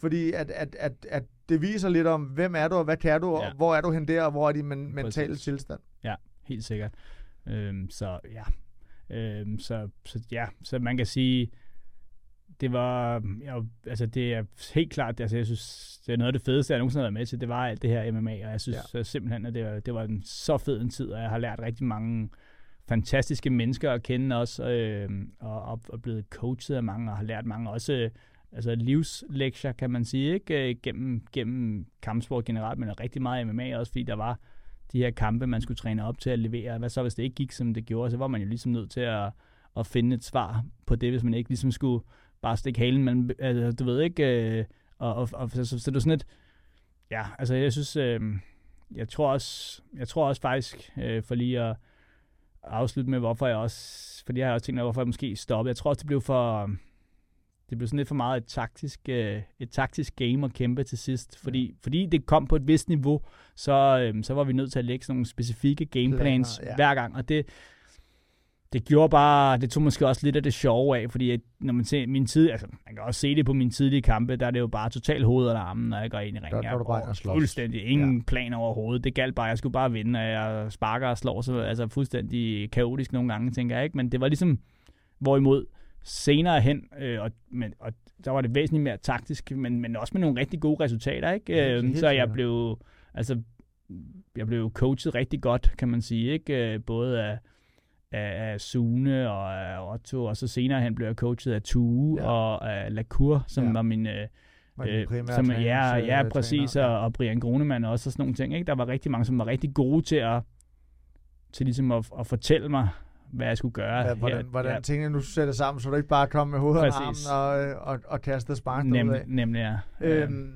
fordi at, at, at, at det viser lidt om, hvem er du, og hvad kan du, ja. og hvor er du hen der, og hvor er din men, mentale tilstand.
Ja, helt sikkert. Øhm, så ja, Øhm, så, så ja, så man kan sige, det var, ja, altså det er helt klart, altså jeg synes, det er noget af det fedeste, jeg nogensinde har været med til, det var alt det her MMA, og jeg synes ja. simpelthen, at det var, det var en så fed en tid, og jeg har lært rigtig mange fantastiske mennesker at kende også, øh, og, og, og blevet coachet af mange, og har lært mange også, altså livslektier, kan man sige, ikke? Gennem, gennem kampsport generelt, men rigtig meget MMA også, fordi der var de her kampe, man skulle træne op til at levere. Hvad så, hvis det ikke gik, som det gjorde? Så var man jo ligesom nødt til at, at finde et svar på det, hvis man ikke ligesom skulle bare stikke halen. Man, altså, du ved ikke, øh, og, og, og så, så, så det er sådan et, ja, altså jeg synes, øh, jeg tror også, jeg tror også faktisk, øh, for lige at afslutte med, hvorfor jeg også, fordi jeg har også tænkt, hvorfor jeg måske stoppede. Jeg tror også, det blev for, det blev sådan lidt for meget et taktisk, øh, et taktisk game at kæmpe til sidst. Fordi, ja. fordi det kom på et vist niveau, så, øh, så var vi nødt til at lægge sådan nogle specifikke gameplans ja. hver gang. Og det, det gjorde bare, det tog måske også lidt af det sjove af, fordi når man ser min tid, altså man kan også se det på mine tidlige kampe, der er det jo bare totalt hovedet og armen, når jeg går ind i ringen.
Der, der
jeg
går
fuldstændig ingen ja. plan overhovedet. Det galt bare, jeg skulle bare vinde, og jeg sparker og slår, så altså fuldstændig kaotisk nogle gange, tænker jeg ikke. Men det var ligesom, hvorimod senere hen, øh, og, men, og der var det væsentligt mere taktisk, men, men også med nogle rigtig gode resultater, ikke? Ja, øh, så jeg blev, altså, jeg blev coachet rigtig godt, kan man sige, ikke? Øh, både af, af, af Sune og af Otto, og så senere hen blev jeg coachet af Tue ja. og af Lacour, som ja. var min... Øh,
øh,
som, ja, ja, præcis, træner, ja. Og, og Brian Grunemann også, og sådan nogle ting. Ikke? Der var rigtig mange, som var rigtig gode til at, til ligesom at, at fortælle mig, hvad jeg skulle gøre.
Ja, hvordan,
her.
hvordan ja. tingene nu sætter sammen, så du ikke bare kommer med hovedet og armen og, og, og kaster spark Nem, af.
Nemlig, ja.
Øhm,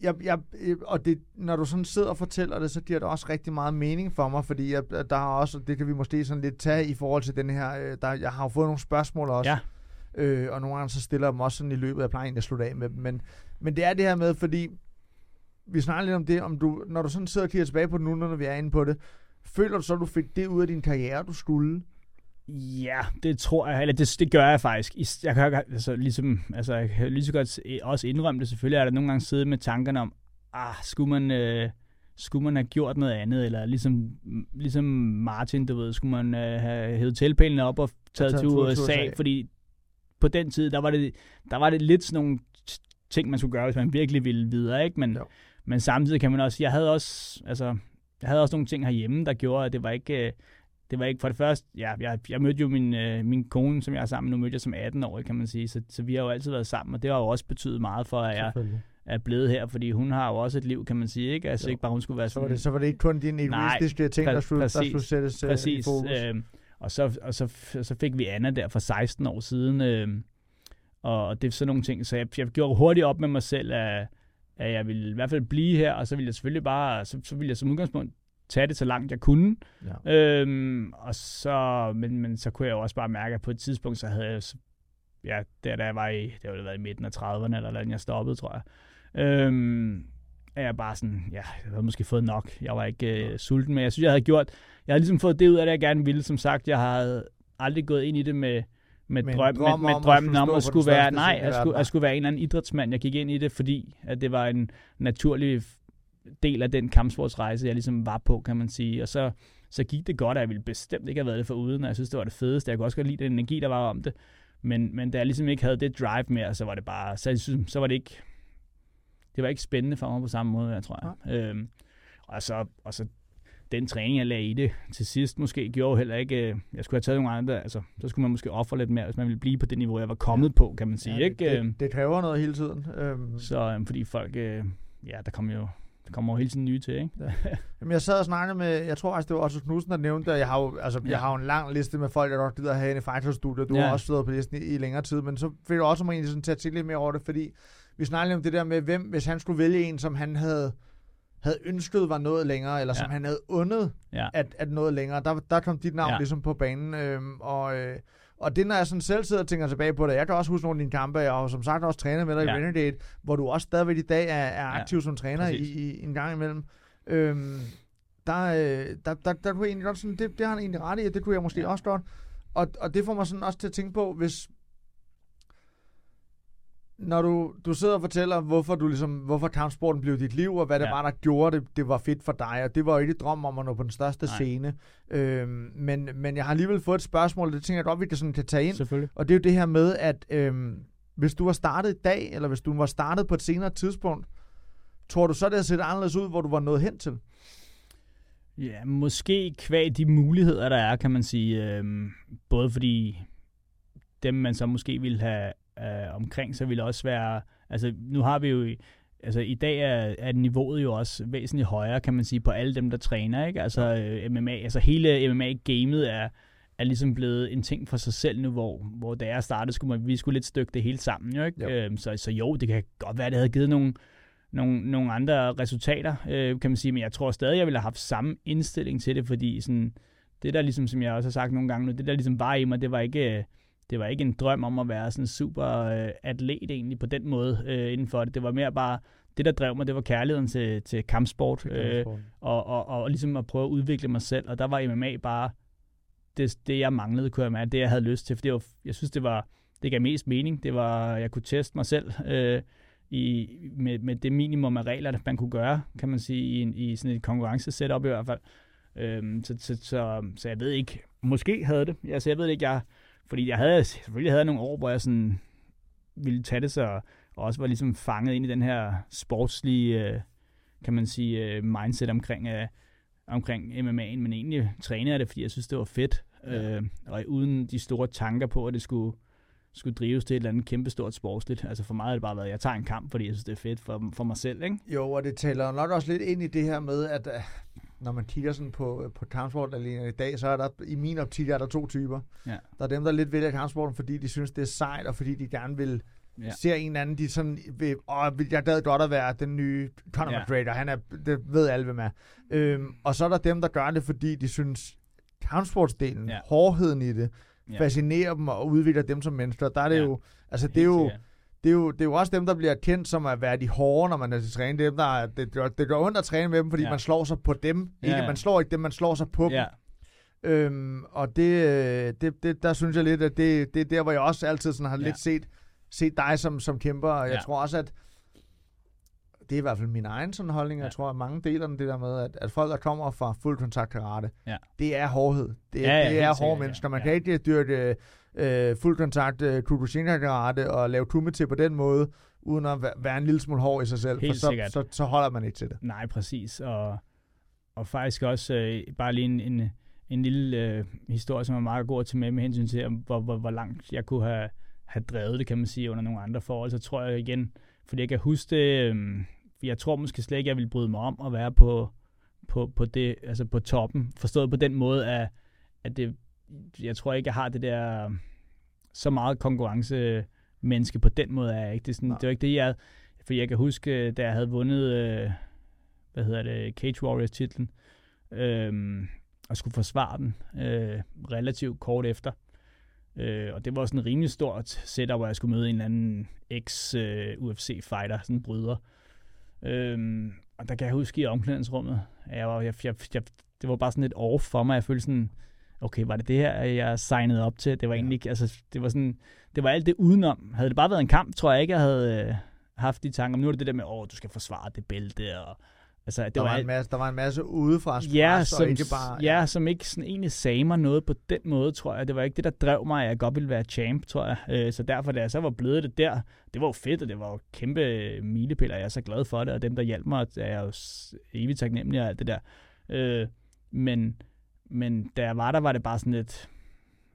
jeg, jeg, og det, når du sådan sidder og fortæller det, så giver det også rigtig meget mening for mig, fordi jeg, der har også, det kan vi måske sådan lidt tage i forhold til den her, øh, der, jeg har jo fået nogle spørgsmål også,
ja.
øh, og nogle gange så stiller jeg dem også sådan i løbet af plejen, at slutte af med men, men det er det her med, fordi vi snakker lidt om det, om du, når du sådan sidder og kigger tilbage på det nu, når vi er inde på det, føler du så, at du fik det ud af din karriere, du skulle?
Ja, det tror jeg, eller det, det gør jeg faktisk. Jeg kan altså, ligesom, altså, jeg kan lige så godt også indrømme det. Selvfølgelig er der nogle gange siddet med tankerne om, ah, skulle man, øh, skulle man have gjort noget andet, eller ligesom, ligesom Martin, du ved, skulle man øh, have hævet tilpælene op og taget til USA, fordi på den tid, der var det, der var det lidt sådan nogle ting, man skulle gøre, hvis man virkelig ville videre, ikke? Men, men samtidig kan man også, jeg havde også, altså, jeg havde også nogle ting herhjemme, der gjorde, at det var ikke, øh, det var ikke for det første, ja, jeg, jeg mødte jo min, øh, min kone, som jeg er sammen med, nu mødte jeg som 18 år, kan man sige, så, så vi har jo altid været sammen, og det har jo også betydet meget for, at jeg er blevet her, fordi hun har jo også et liv, kan man sige, ikke? Altså jo. ikke bare, hun skulle være
sådan... Så var det, så var det ikke kun din egoistiske ting, der skulle, præcis, der skulle sættes øh, præcis, i fokus? Øh,
og så, og så, så fik vi Anna der for 16 år siden, øh, og det er sådan nogle ting, så jeg, jeg gjorde hurtigt op med mig selv, at, at jeg ville i hvert fald blive her, og så ville jeg selvfølgelig bare, så, så ville jeg som udgangspunkt tage det så langt jeg kunne. Ja. Øhm, og så, men, men så kunne jeg jo også bare mærke, at på et tidspunkt, så havde jeg, ja, der da jeg var i, det var været i midten af 30'erne, eller da jeg stoppede, tror jeg, øhm, er jeg bare sådan, ja, jeg havde måske fået nok. Jeg var ikke øh, sulten, men jeg synes, jeg havde gjort, jeg havde ligesom fået det ud af det, jeg gerne ville. Som sagt, jeg havde aldrig gået ind i det med, med, med drøm, drøm med, med drømmen om at skulle være, nej, at skulle, at skulle være en eller anden idrætsmand. Jeg gik ind i det, fordi at det var en naturlig del af den kampsportsrejse, jeg ligesom var på, kan man sige. Og så, så gik det godt, og jeg ville bestemt ikke have været det for uden, og jeg synes, det var det fedeste. Jeg kunne også godt lide den energi, der var om det. Men, men da jeg ligesom ikke havde det drive mere, så var det bare, så, jeg synes, så var det ikke, det var ikke spændende for mig på samme måde, jeg tror jeg. Ja. Øhm, og, så, og så den træning, jeg lagde i det til sidst, måske gjorde heller ikke, øh, jeg skulle have taget nogle andre, altså, så skulle man måske ofre lidt mere, hvis man ville blive på det niveau, jeg var kommet på, kan man sige. Ja, det, ikke?
Det, øhm. det, kræver noget hele tiden.
Øhm. Så øhm, fordi folk, øh, ja, der kommer jo der kommer hele tiden nye til, ikke? Ja.
Jamen, jeg sad og snakkede med, jeg tror faktisk, det var også Knudsen, der nævnte det, jeg har jo, altså, ja. jeg har jo en lang liste med folk, der godt gider at have i fighter Du ja. har også stået på listen i, i, længere tid, men så fik du også mig egentlig sådan til at tænke lidt mere over det, fordi vi snakkede om det der med, hvem, hvis han skulle vælge en, som han havde, havde ønsket var noget længere, eller ja. som han havde undet ja. at, at noget længere, der, der kom dit navn ja. ligesom på banen, øhm, og... Øh, og det, når jeg sådan selv sidder og tænker tilbage på det, jeg kan også huske nogle af dine kampe, jeg har som sagt også trænet med dig ja. i Renegade, hvor du også stadigvæk i dag er, er aktiv ja, som træner i, i, en gang imellem. Øhm, der, øh, der, der, der kunne jeg egentlig godt sådan, det, det har han egentlig ret i, og det kunne jeg måske ja. også godt. Og, og det får mig sådan også til at tænke på, hvis, når du, du sidder og fortæller, hvorfor, du ligesom, hvorfor kampsporten blev dit liv, og hvad ja. det var, der gjorde det, det var fedt for dig, og det var jo ikke drøm om at nå på den største Nej. scene. Øhm, men, men jeg har alligevel fået et spørgsmål, det tænker jeg godt, vi kan, sådan, kan tage ind. Og det er jo det her med, at øhm, hvis du var startet i dag, eller hvis du var startet på et senere tidspunkt, tror du så, det havde set anderledes ud, hvor du var nået hen til?
Ja, måske kvæg de muligheder, der er, kan man sige. Øhm, både fordi dem, man så måske ville have øh, omkring, så vil det også være, altså nu har vi jo, altså i dag er, er niveauet jo også væsentligt højere, kan man sige, på alle dem, der træner, ikke? Altså øh, MMA, altså hele MMA-gamet er, er ligesom blevet en ting for sig selv nu, hvor, hvor da jeg startede, skulle man, vi skulle lidt stykke det hele sammen, jo, ikke? Jo. Øhm, så, så jo, det kan godt være, at det havde givet nogle, nogle, nogle andre resultater, øh, kan man sige, men jeg tror stadig, jeg ville have haft samme indstilling til det, fordi sådan, det der ligesom, som jeg også har sagt nogle gange nu, det der ligesom var i mig, det var ikke, det var ikke en drøm om at være sådan en super øh, atlet egentlig på den måde øh, inden for det. Det var mere bare, det der drev mig, det var kærligheden til, til kampsport, øh, og, og, og ligesom at prøve at udvikle mig selv. Og der var MMA bare det, det jeg manglede, kunne jeg mærke, det jeg havde lyst til. For det var, jeg synes, det var, det gav mest mening. Det var, jeg kunne teste mig selv øh, i, med, med det minimum af regler, der man kunne gøre, kan man sige, i, en, i sådan et konkurrencesetup i hvert fald. Øh, så, så, så, så jeg ved ikke, måske havde det. Altså, jeg ved ikke, jeg fordi jeg havde, selvfølgelig havde jeg nogle år, hvor jeg sådan ville tage det så, og også var ligesom fanget ind i den her sportslige, øh, kan man sige, øh, mindset omkring, øh, omkring MMA'en, men egentlig trænede jeg det, fordi jeg synes, det var fedt, ja. øh, og uden de store tanker på, at det skulle, skulle drives til et eller andet kæmpestort sportsligt. Altså for mig har det bare været, at jeg tager en kamp, fordi jeg synes, det er fedt for, for mig selv. Ikke?
Jo, og det taler nok også lidt ind i det her med, at når man kigger sådan på, på kampsport alene i dag, så er der i min optik er der to typer. Ja. Der er dem, der lidt vælger kampsporten, fordi de synes, det er sejt, og fordi de gerne vil ja. ser en eller anden, de sådan, vil, åh, jeg gad godt at være den nye Conor ja. McGregor, han er, det ved alle, hvem er. Øhm, og så er der dem, der gør det, fordi de synes, kampsportsdelen, ja. hårdheden i det, ja. fascinerer dem og udvikler dem som mennesker. Der er det ja. jo, altså det er jo, det er, jo, det er jo også dem, der bliver kendt som at være de hårde, når man er til træne. Dem, der, det, det, det gør ondt at træne med dem, fordi ja. man slår sig på dem. Ikke? Ja, ja. Man slår ikke dem, man slår sig på ja. dem. Øhm, og det, øh, det, det, der synes jeg lidt, at det, det er der, hvor jeg også altid sådan har
Ja.
lidt set, set dig som, som kæmper, og jeg
Ja.
tror også, at det er i hvert fald min egen sådan holdning, ja. Jeg tror, at mange deler den, det der med, at, at folk, der kommer fra fuld kontakt karate,
Ja.
det er hårdhed. Det,
Ja, ja,
det er hårde
sikkert,
mennesker. Man
ja.
kan ikke dyrke øh, fuld kontakt øh, Kukushinka karate og lave til på den måde, uden at væ- være en lille smule hård i sig selv,
Helt
for så,
sikkert.
så, så holder man ikke til det.
Nej, præcis. Og, og faktisk også øh, bare lige en, en, en lille øh, historie, som er meget god at tage med med hensyn til, hvor, hvor, hvor langt jeg kunne have, have drevet det, kan man sige, under nogle andre forhold. Så tror jeg igen, fordi jeg kan huske det, øh, jeg tror måske slet ikke, jeg ville bryde mig om at være på, på, på, det, altså på toppen. Forstået på den måde, at, at det, jeg tror ikke, jeg har det der så meget konkurrence menneske på den måde er jeg ikke. Det, er sådan,
Nej.
det var ikke det, jeg... For jeg kan huske, da jeg havde vundet, øh, hvad hedder det, Cage Warriors titlen, øh, og skulle forsvare den øh, relativt kort efter. Øh, og det var sådan en rimelig stort setup, hvor jeg skulle møde en eller anden ex-UFC-fighter, sådan en bryder. Øh, og der kan jeg huske i omklædningsrummet, at jeg var, jeg, jeg, jeg, det var bare sådan lidt off for mig. Jeg følte sådan, okay, var det det her, jeg signede op til? Det var egentlig ikke, altså, det var sådan, det var alt det udenom. Havde det bare været en kamp, tror jeg ikke, jeg havde øh, haft de tanker. Men nu er det det der med, åh, du skal forsvare det bælte, og altså, det
Der var,
alt-
en masse, der var en masse udefra
ja, som,
og ikke bare...
ja, som ikke sådan egentlig sagde mig noget på den måde, tror jeg. Det var ikke det, der drev mig, at jeg godt ville være champ, tror jeg. Øh, så derfor, da jeg så var blevet det der, det var jo fedt, og det var jo kæmpe milepæl, og jeg er så glad for det, og dem, der hjalp mig, er jeg jo evigt taknemmelig og alt det der. Øh, men, men da jeg var der, var det bare sådan lidt,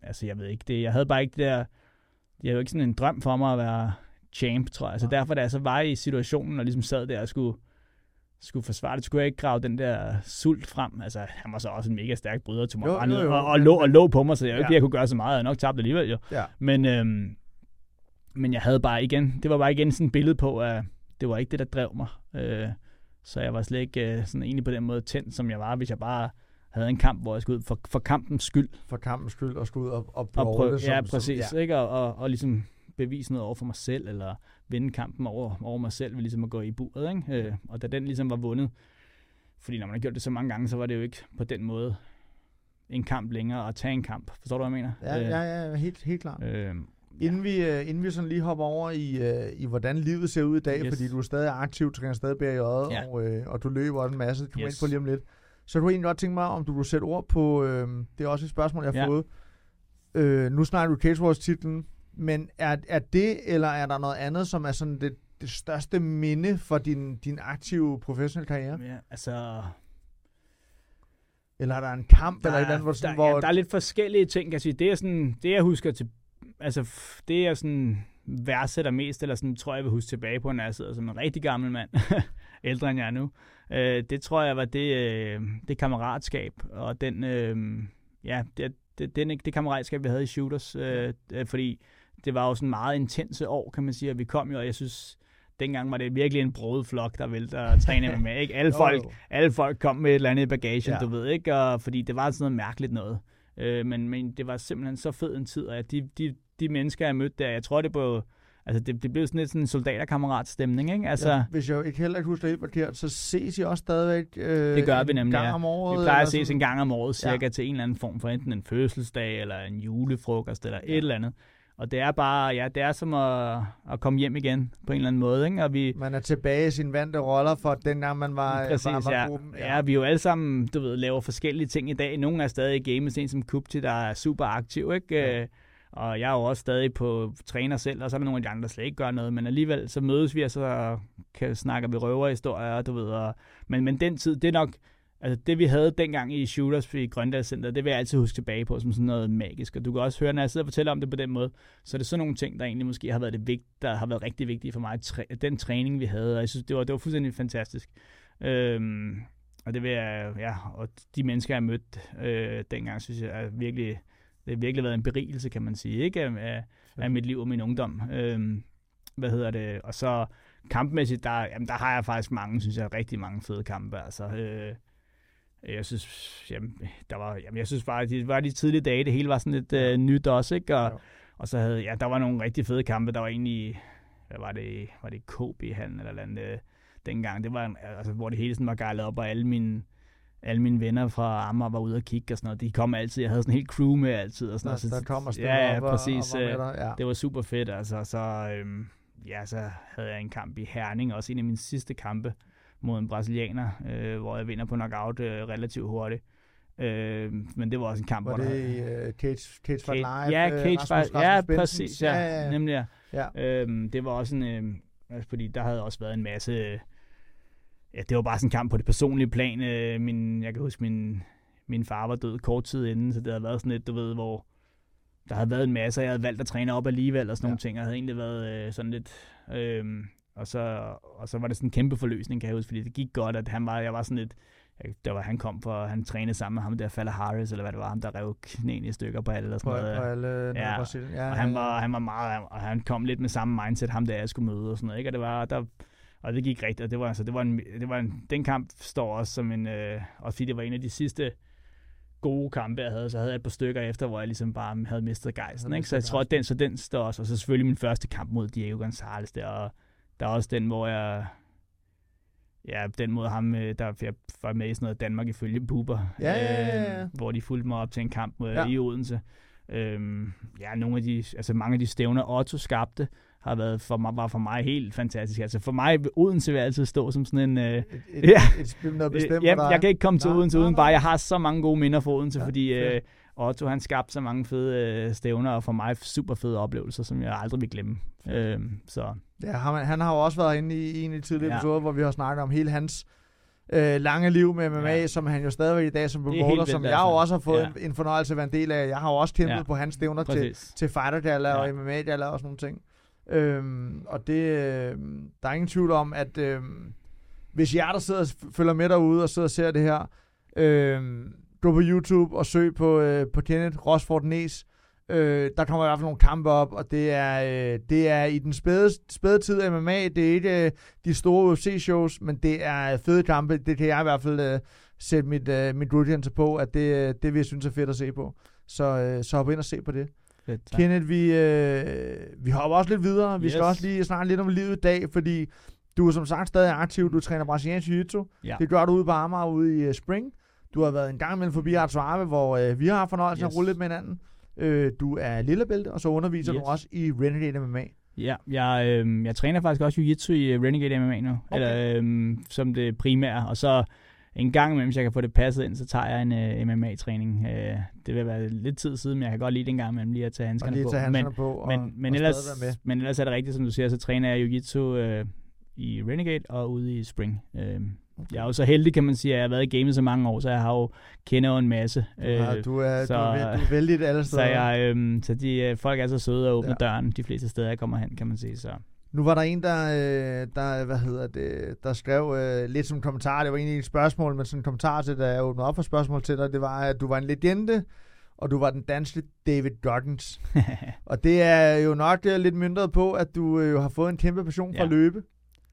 altså jeg ved ikke det, jeg havde bare ikke det der, det er jo ikke sådan en drøm for mig at være champ, tror jeg. Så
Nej.
derfor, da jeg så var i situationen, og ligesom sad der og skulle, skulle forsvare det, skulle jeg ikke grave den der sult frem. Altså, han var så også en mega stærk bryder til mig,
Jo, jo, jo.
og, og, lå, og lå på mig, så jeg, ja. Ikke, jeg kunne gøre så meget. Jeg havde nok tabt alligevel, jo.
Ja.
Men, øhm, men jeg havde bare igen, det var bare igen sådan et billede på, at det var ikke det, der drev mig. Øh, så jeg var slet ikke øh, sådan egentlig på den måde tændt, som jeg var, hvis jeg bare havde en kamp, hvor jeg skulle ud for, for kampens skyld.
For kampens skyld og skulle ud og, og
Og
prøve
prøve,
det. Som,
ja,
som-
præcis.
ja.
Ikke? Og, og, og ligesom bevise noget over for mig selv, eller vinde kampen over, over mig selv, ved ligesom at gå i buret. Ikke? Øh, og da den ligesom var vundet, fordi når man har gjort det så mange gange, så var det jo ikke på den måde en kamp længere at tage en kamp. Forstår du, hvad jeg mener?
Ja, ja, ja, helt, helt klart.
Øh, øh,
Inden vi, øh, inden vi sådan lige hopper over i, øh, i, hvordan livet ser ud i dag,
Yes.
fordi du er stadig aktiv, træner stadig BRJ,
Ja.
og, øh, og du løber også en masse, du yes.
Yes.
ind på lige om lidt. Så du egentlig godt tænke mig, om du kunne sætte ord på, øh, det er også et spørgsmål, jeg har
Ja.
fået. Øh, nu snakker du Cage Wars titlen, men er, er det, eller er der noget andet, som er sådan det, det største minde for din, din aktive professionelle karriere?
ja, altså,
Eller er der en kamp,
der,
eller et eller andet, hvor,
der,
sådan,
hvor...
hvor
Ja, der er lidt forskellige ting, kan jeg sige. Det er sådan, det jeg husker til, altså det jeg sådan værdsætter mest, eller sådan tror jeg vil huske tilbage på, når jeg sidder som en rigtig gammel mand, <laughs> ældre end jeg er nu. Øh, det tror jeg var det, øh, det kammeratskab, og den, øh, ja, det, det, den, det kammeratskab, vi havde i Shooters, øh, øh, fordi det var jo sådan meget intense år, kan man sige, og vi kom jo, og jeg synes, dengang var det virkelig en broet flok, der ville der træne med mig. <laughs> Ikke? Alle, folk, alle folk kom med et eller andet i bagagen,
Ja.
du ved, ikke? Og, fordi det var sådan noget mærkeligt noget. Øh, men, men det var simpelthen så fed en tid, og de, de, de mennesker, jeg mødte der, jeg tror, det blev, altså det, det blev sådan lidt sådan en soldaterkammerat-stemning, ikke? Altså,
ja, hvis jeg ikke heller ikke husker det helt forkert, så ses I også stadigvæk øh,
Det gør vi
en
nemlig,
gang
ja.
om året?
vi plejer at ses
sådan?
en gang om året,
Ja.
cirka ja. til en eller anden form for enten en fødselsdag, eller en julefrokost, eller et eller andet. Og det er bare, ja, det er som at, at komme hjem igen, på en eller anden måde, ikke? Og vi,
Man er tilbage i sine vante roller for dengang man var,
Præcis,
var, var
ja.
gruppen.
ja. Vi er jo alle sammen, du ved, laver forskellige ting i dag. Nogle er stadig i gamet, en som Kupti, der er super aktiv, ikke?
Ja.
Ja. Og jeg er jo også stadig på træner selv, og så er der nogle af de andre, der slet ikke gør noget. Men alligevel, så mødes vi, og så kan, snakker vi røverhistorier, du ved. Og, men, men den tid, det er nok, altså det vi havde dengang i Shooters i Grøndal Center, det vil jeg altid huske tilbage på som sådan noget magisk. Og du kan også høre, når jeg sidder og fortæller om det på den måde, så er det sådan nogle ting, der egentlig måske har været det vigt, der har været rigtig vigtige for mig. Træ, den træning, vi havde, og jeg synes, det var, det var fuldstændig fantastisk. Øhm, og det vil jeg, ja, og de mennesker, jeg mødte øh, dengang, synes jeg er virkelig, det har virkelig været en berigelse, kan man sige, ikke? Af, af, mit liv og min ungdom. Øhm, hvad hedder det? Og så kampmæssigt, der, jamen, der har jeg faktisk mange, synes jeg, rigtig mange fede kampe. Altså, øh, jeg synes, jamen, der var, jamen, jeg synes bare, det var de tidlige dage, det hele var sådan lidt øh, nyt også, ikke? Og,
Jo.
og så havde, ja, der var nogle rigtig fede kampe, der var egentlig, hvad var det, var det KB-hallen eller andet, øh, dengang, det var, altså, hvor det hele sådan var gejlet op, og alle mine, alle mine venner fra Amager var ude og kigge og sådan noget. De kom altid. Jeg havde sådan en helt crew med altid. Og sådan
Der,
noget.
der kommer stille
ja, ja,
op og-
præcis.
og var
øh,
ja.
Det var super fedt. Altså, så, øhm, ja, så havde jeg en kamp i Herning, også en af mine sidste kampe mod en brasilianer, øh, hvor jeg vinder på knockout øh, relativt hurtigt. Øh, men det var også en kamp,
Var
hvor
det
der...
uh, Cage, Cage Fight Live?
Ja,
øh,
Cage
Rasmus-
Fight.
Rasmus
Ja,
Bentsen?
præcis. Ja,
ja, ja.
nemlig.
ja.
Ja. Øhm, det var også en... Øh, altså, fordi der havde også været en masse... Ja, det var bare sådan en kamp på det personlige plan. Øh, min, jeg kan huske, min, min far var død kort tid inden, så det havde været sådan lidt, du ved, hvor der havde været en masse, og jeg havde valgt at træne op alligevel og sådan
Ja.
nogle ting, og havde egentlig været øh, sådan lidt... Øh, og, så, og så var det sådan en kæmpe forløsning, kan jeg huske, fordi det gik godt, at han var, jeg var sådan lidt... Der var, han kom for, han trænede sammen med ham der, Falla Harris, eller hvad det var, ham der rev knæene i stykker på alle, eller
På,
sådan noget.
på alle
Ja,
ja.
Og han var, han var meget, og han kom lidt med samme mindset, ham der jeg skulle møde og sådan noget, ikke? Og det var, der, og det gik rigtigt, og det var, altså, det var en, det var en, den kamp står også som en, øh, også fordi det var en af de sidste gode kampe, jeg havde, så havde jeg et par stykker efter, hvor jeg ligesom bare havde mistet gejsten, ikke? Så jeg tror, at den, så den står også, og så selvfølgelig min første kamp mod Diego Gonzalez der, og der er også den, hvor jeg, ja, den mod ham, øh, der jeg var med i sådan noget Danmark ifølge Buber,
Ja, ja, ja, ja.
Øh, hvor de fulgte mig op til en kamp mod,
ja.
i Odense. Øhm, ja, nogle af de, altså mange af de stævner, Otto skabte, har været for mig, var for mig helt fantastisk. Altså for mig, vil Odense vil altid stå som sådan en... Øh,
Et, et, <laughs>
Ja.
et, spil, noget
øh,
bestemt
ja, jeg kan ikke komme til
Nej,
Odense
nej,
uden
nej.
bare, jeg har så mange gode minder for Odense,
Ja,
fordi øh. Otto han skabte så mange fede øh, stævner, og for mig super fede oplevelser, som jeg aldrig vil glemme. Øhm, så
Ja, han, han har jo også været inde i, i en de tidligere ja. Episoder, hvor vi har snakket om hele hans øh, lange liv med MMA, ja. Som han jo stadigvæk i dag som
er
promoter, som jeg
altså.
jo også har fået
Ja.
en, en fornøjelse at være en del af. Jeg har jo også kæmpet ja. På hans stævner til,
præcis.
til fighter gala ja. og. MMA gala og sådan nogle ting. Øhm, og det, øh, der er ingen tvivl om, at øh, hvis jer, der sidder og følger med derude og sidder og ser det her, øh, gå på YouTube og søg på, øh, på Kenneth Rosford Næs. Øh, der kommer i hvert fald nogle kampe op, og det er, øh, det er i den spæde, spæde tid af MMA. Det er ikke øh, de store UFC-shows, men det er øh, fede kampe. Det kan jeg i hvert fald øh, sætte mit, øh, mit rudjente på, at det, øh, det vil jeg synes er fedt at se på. Så, øh, så hop ind og se på det.
Fedt, tak.
Kenneth, vi, øh, vi hopper også lidt videre. Vi yes. skal også lige snakke lidt om livet i dag, fordi du er som sagt stadig aktiv. Du træner brasiliansk jiu-jitsu.
Ja.
Det gør du ude på Amager ude i uh, Spring. Du har været en gang imellem forbi Art Suave, hvor øh, vi har haft fornøjelsen yes. at rulle lidt med hinanden. Øh, du er lille bælte, og så underviser yes.
Yes.
du også i Renegade MMA.
Ja, jeg, øh, jeg træner faktisk også jiu-jitsu i øh, Renegade MMA nu,
Okay.
eller, øh, som det primære, og så en gang imellem, hvis jeg kan få det passet ind, så tager jeg en øh, MMA-træning. Øh, det vil være lidt tid siden, men jeg kan godt lide det en gang imellem lige at tage
Og
handskerne
lige
på.
tage handskerne
men,
på og,
men, men,
og
ellers,
med.
men ellers er det rigtigt, som du siger, så træner jeg jiu-jitsu øh, i Renegade og ude i Spring. Øh, jeg er jo så heldig, kan man sige, at jeg har været i gamet så mange år, så jeg har jo kender jo en masse.
Ja, du, er,
så-
du, er, du er vældig alle
så
steder.
jeg, øh, så de, øh, folk er så søde at åbne
Ja.
ja. døren de fleste steder, jeg kommer hen, kan man sige. Så.
Nu var der en, der, øh, der, hvad hedder det, der skrev øh, lidt som kommentar. Det var egentlig et spørgsmål, men sådan en kommentar til, da jeg åbnede op for spørgsmål til dig. Det var, at du var en legende, og du var den danske David Goggins. <laughs> Og det er jo nok øh, lidt myndret på, at du øh, jo har fået en kæmpe passion for
Ja.
at løbe.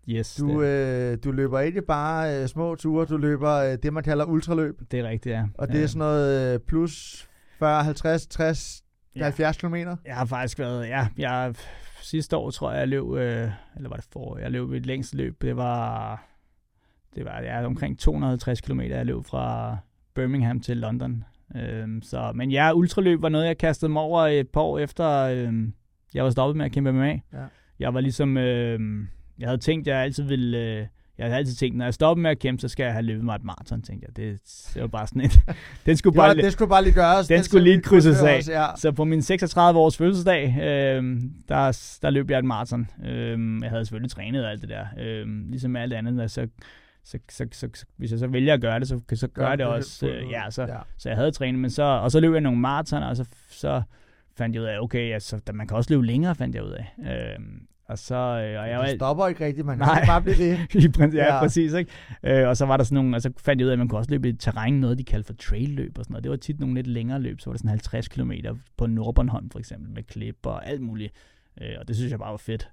yes,
Du,
det,
øh, du løber ikke bare øh, små ture, du løber øh, det, man kalder ultraløb.
det er rigtigt, ja.
Og det er sådan noget øh, plus 40, 50, 60,
ja.
70 kilometer.
Jeg har faktisk været, ja, jeg, sidste år tror jeg, jeg løb, øh, eller var det for, jeg løb et længst løb, det var, det var ja, omkring 250 km, jeg løb fra Birmingham til London. Øhm, så, men ja, ultraløb var noget, jeg kastede mig over et par år efter, øhm, jeg var stoppet med at kæmpe MMA.
Ja.
Jeg var ligesom, øhm, jeg havde tænkt, jeg altid ville, øh, jeg havde altid tænkt, når jeg stopper med at kæmpe, så skal jeg have løbet mig et maraton, tænkte jeg. Det, det var bare sådan et, <laughs> den skulle bare,
det skulle bare lige gøres.
Den skulle lige krydses af.
Ja.
så på min 36 års fødselsdag, øh, der, der løb jeg et maraton. Øh, jeg havde selvfølgelig trænet og alt det der. Øh, ligesom alt andet, så, så, så, så, så, hvis jeg så vælger at gøre det, så, så gør jeg det også. Øh, ja, så,
ja.
så jeg havde trænet, men så, og så løb jeg nogle maratoner, og så, så fandt jeg ud af, okay, altså, man kan også løbe længere, fandt jeg ud af. Øh, og så, øh, og jeg var
Det stopper ikke rigtigt, man <laughs> kan
Nej.
bare blive det. <laughs>
i princi- ja,
Ja.
præcis. Ikke? Øh, og så var der sådan nogle, og så fandt jeg ud af, at man kunne også løbe i terræn, noget de kaldte for trail-løb og sådan noget. Det var tit nogle lidt længere løb, så var det sådan 50 km på Nordbornholm for eksempel, med klip og alt muligt. Øh, og det synes jeg bare var fedt.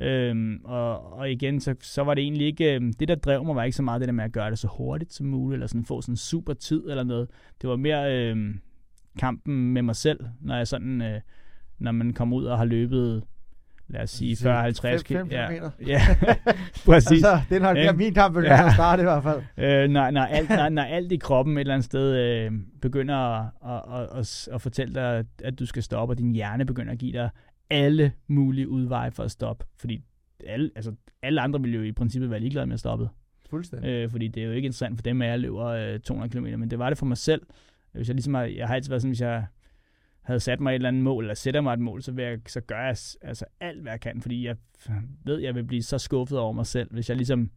Øhm, og, og igen, så, så var det egentlig ikke, øhm, det der drev mig var ikke så meget det der med at gøre det så hurtigt som muligt, eller sådan få sådan super tid eller noget. Det var mere øhm, kampen med mig selv, når jeg sådan, øh, når man kommer ud og har løbet lad os sige
Så
40-50
fem-
km. Ja, <laughs> ja præcis.
Altså, det nok
Ikke?
ja. min kamp, begynder
Ja.
at starte i hvert fald. <laughs>
Øh, når, når, alt, når, når alt i kroppen et eller andet sted øh, begynder at, at, at, at, fortælle dig, at du skal stoppe, og din hjerne begynder at give dig alle mulige udveje for at stoppe. Fordi alle, altså, alle andre vil jo i princippet være ligeglade med at stoppe.
Fuldstændig.
Øh, fordi det er jo ikke interessant for dem, at jeg løber øh, 200 km, men det var det for mig selv. Hvis jeg, ligesom har, jeg har altid været sådan, hvis jeg havde sat mig et eller andet mål, eller sætter mig et mål, så, vil jeg, så gør jeg altså alt, hvad jeg kan, fordi jeg ved, at jeg vil blive så skuffet over mig selv, hvis jeg ligesom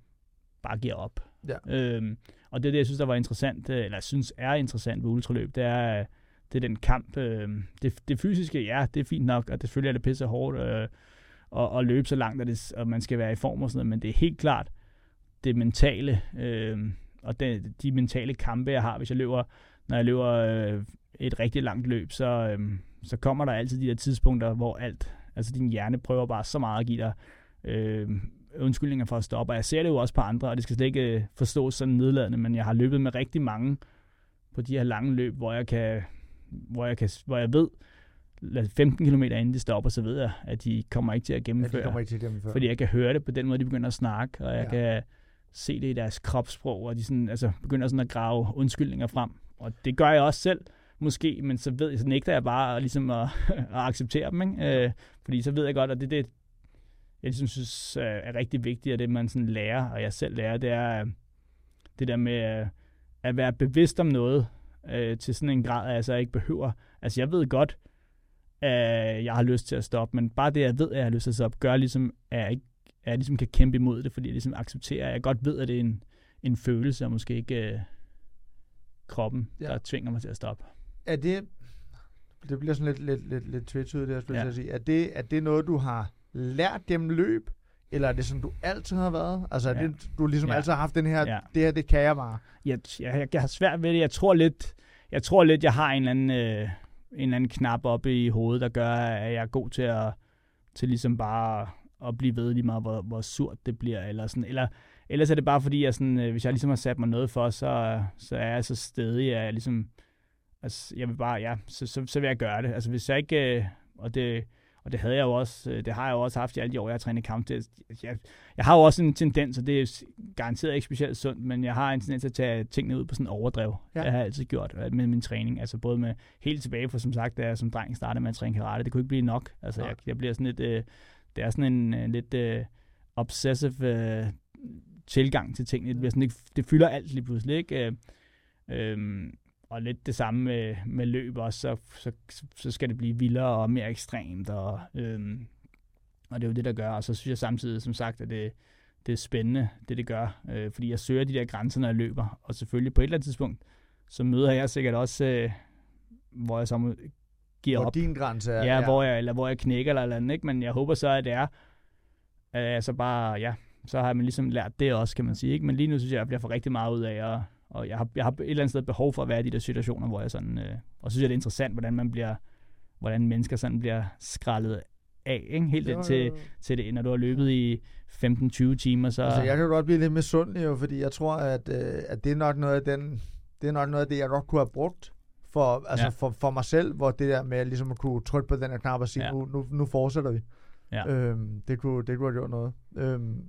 bare giver op.
Ja.
Øhm, og det er det, jeg synes, der var interessant, øh, eller jeg synes er interessant ved ultraløb, det er, øh, det er den kamp. Øh, det, det fysiske, ja, det er fint nok, og det selvfølgelig er det pisse hårdt øh, at, at løbe så langt, at, det, og man skal være i form og sådan noget, men det er helt klart det mentale, øh, og det, de mentale kampe, jeg har, hvis jeg løber, når jeg løber øh, et rigtig langt løb, så, øh, så kommer der altid de der tidspunkter, hvor alt, altså din hjerne prøver bare så meget at give dig øh, undskyldninger for at stoppe, og jeg ser det jo også på andre, og det skal slet ikke øh, forstås sådan nedladende, men jeg har løbet med rigtig mange på de her lange løb, hvor jeg kan, hvor jeg, kan, hvor jeg ved, lad 15 km inden de stopper, så ved jeg, at de kommer ikke til at
Ja,
gennemføre.
de kommer ikke til at gennemføre.
Fordi jeg kan høre det på den måde, de begynder at snakke, og jeg
Ja.
ja. kan se det i deres kropssprog, og de sådan, altså, begynder sådan at grave undskyldninger frem. Og det gør jeg også selv, måske, men så, ved, så nægter jeg bare ligesom at, <laughs> at acceptere dem. Ikke? Øh, fordi så ved jeg godt, at det er det, jeg ligesom synes er rigtig vigtigt, og det man sådan lærer, og jeg selv lærer, det er øh, det der med øh, at være bevidst om noget øh, til sådan en grad, at jeg så ikke behøver. Altså jeg ved godt, at jeg har lyst til at stoppe, men bare det, jeg ved, at jeg har lyst til at stoppe, gør ligesom, at jeg, ikke, at jeg ligesom kan kæmpe imod det, fordi jeg ligesom accepterer, at jeg godt ved, at det er en, en følelse, og måske ikke øh, kroppen,
Ja.
der tvinger mig til at stoppe.
Er det, det bliver sådan lidt, lidt, lidt, lidt tvetydigt, det jeg skulle
Ja.
at sige. Er det, er det noget, du har lært gennem løb, eller er det sådan, du altid har været? Altså, er
Ja.
det, du ligesom
Ja.
altid har haft den her,
Ja.
det her, det kan jeg bare.
jeg, jeg, jeg har svært ved det. Jeg tror lidt, jeg tror lidt, jeg har en eller anden, øh, en eller anden knap oppe i hovedet, der gør, at jeg er god til at, til ligesom bare at blive ved lige meget, hvor, hvor surt det bliver. Eller sådan. Eller, ellers er det bare fordi, jeg sådan, øh, hvis jeg ligesom har sat mig noget for, så, så er jeg så stedig, at jeg ligesom, altså, jeg vil bare, ja, så, så, så vil jeg gøre det. Altså hvis jeg ikke, øh, og det, og det havde jeg jo også, øh, det har jeg jo også haft i alle de år, jeg har trænet kamp. Det, jeg, jeg har jo også en tendens, og det er garanteret ikke specielt sundt, men jeg har en tendens til at tage tingene ud på sådan en overdrev.
Ja.
Det har jeg altid gjort øh, med min træning. Altså både med helt tilbage, for som sagt, da jeg som dreng startede med at træne karate, det kunne ikke blive nok. Altså
Nej.
jeg, jeg bliver sådan lidt, øh, det er sådan en øh, lidt øh, obsessive øh, tilgang til tingene. Det, bliver sådan, ikke, det fylder alt lige pludselig, ikke? Øh, øhm, og lidt det samme med, med løb også, så, så, så skal det blive vildere og mere ekstremt, og, øhm, og det er jo det, der gør. Og så synes jeg samtidig, som sagt, at det, det er spændende, det det gør, øh, fordi jeg søger de der grænser, når jeg løber, og selvfølgelig på et eller andet tidspunkt, så møder jeg sikkert også, øh, hvor jeg så giver
Hvor
op.
din grænse er.
Ja, ja, hvor jeg, eller hvor jeg knækker eller, eller andet, ikke? men jeg håber så, at det er, at jeg så bare, ja, så har man ligesom lært det også, kan man sige, ikke? men lige nu synes jeg, at jeg bliver for rigtig meget ud af, og, og jeg, har, jeg har et eller andet sted behov for at være i de der situationer, hvor jeg sådan, øh, og synes jeg, det er interessant, hvordan man bliver, hvordan mennesker sådan bliver skrællet af, ikke? helt
Jo,
ind
jo,
til, til det, når du har løbet i 15-20 timer, så...
Altså, jeg kan godt blive lidt misundelig, jo, fordi jeg tror, at, øh, at det er nok noget af den, det er nok noget af det, jeg godt kunne have brugt for, altså
Ja.
for, for mig selv, hvor det der med ligesom at kunne trykke på den her knap og sige,
Ja.
nu, nu, nu fortsætter vi.
Ja.
Øhm, det, kunne, det kunne have gjort noget. Øhm,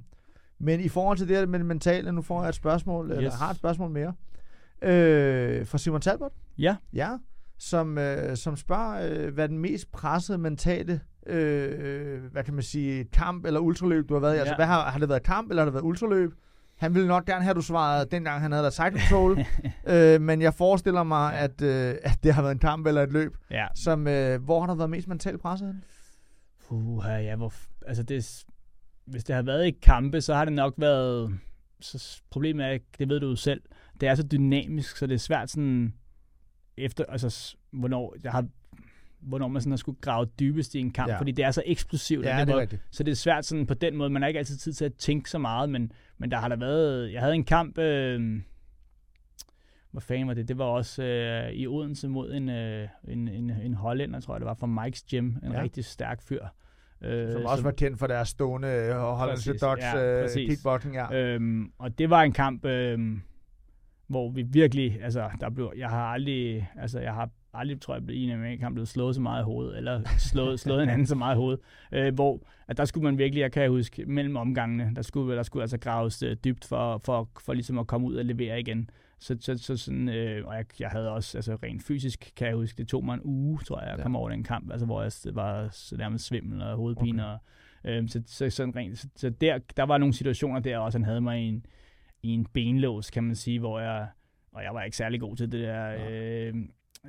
men i forhold til det her med det mentale, nu får jeg et spørgsmål, yes. eller har et spørgsmål mere, øh, fra Simon Talbot.
Ja.
Ja, som, øh, som spørger, øh, hvad den mest pressede mentale, øh, hvad kan man sige, kamp eller ultraløb, du har været i. Altså,
Ja.
hvad har, har det været kamp, eller har det været ultraløb? Han ville nok gerne have, at du svarede, dengang han havde været side control, <laughs> øh, men jeg forestiller mig, at, øh, at det har været en kamp eller et løb,
ja.
som, øh, hvor har der været mest mentalt presset?
Puh, ja, hvor, altså det, hvis det har været i kampe, så har det nok været, så problemet er, det ved du selv, det er så dynamisk, så det er svært sådan, efter, altså, hvornår, jeg har, hvornår man sådan har skulle grave dybest i en kamp,
Ja.
fordi det er så eksplosivt.
Ja,
det
er rigtigt.
så det er svært sådan på den måde. Man har ikke altid tid til at tænke så meget, men, men der har der været... Jeg havde en kamp... Øh, hvad fanden var det? Det var også øh, i Odense mod en, øh, en, en, en hollænder, tror jeg det var, fra Mike's Gym. En
ja.
rigtig stærk fyr. Øh,
Som også var kendt for deres stående øh, hollandske dogs
ja,
øh, kickboxing. Ja.
Øhm, og det var en kamp, øhm, hvor vi virkelig, altså, der blev, jeg har aldrig, altså, jeg har aldrig, tror jeg, i en MMA-kamp blevet slået så meget i hovedet, eller slået, slået en anden så meget i hovedet, øh, hvor at der skulle man virkelig, jeg kan huske, mellem omgangene, der skulle, der skulle altså graves øh, dybt for, for, for ligesom at komme ud og levere igen. Så, så, så sådan, øh, og jeg, jeg havde også, altså rent fysisk, kan jeg huske, det tog mig en uge, tror jeg, at ja. komme over den kamp, altså hvor jeg var så nærmest svimmel og hovedpine. Okay. Og, øh, så, så, sådan rent, så, så der, der var nogle situationer der også, han havde mig i en, i en benlås, kan man sige, hvor jeg, og jeg var ikke særlig god til det der, ja. øh,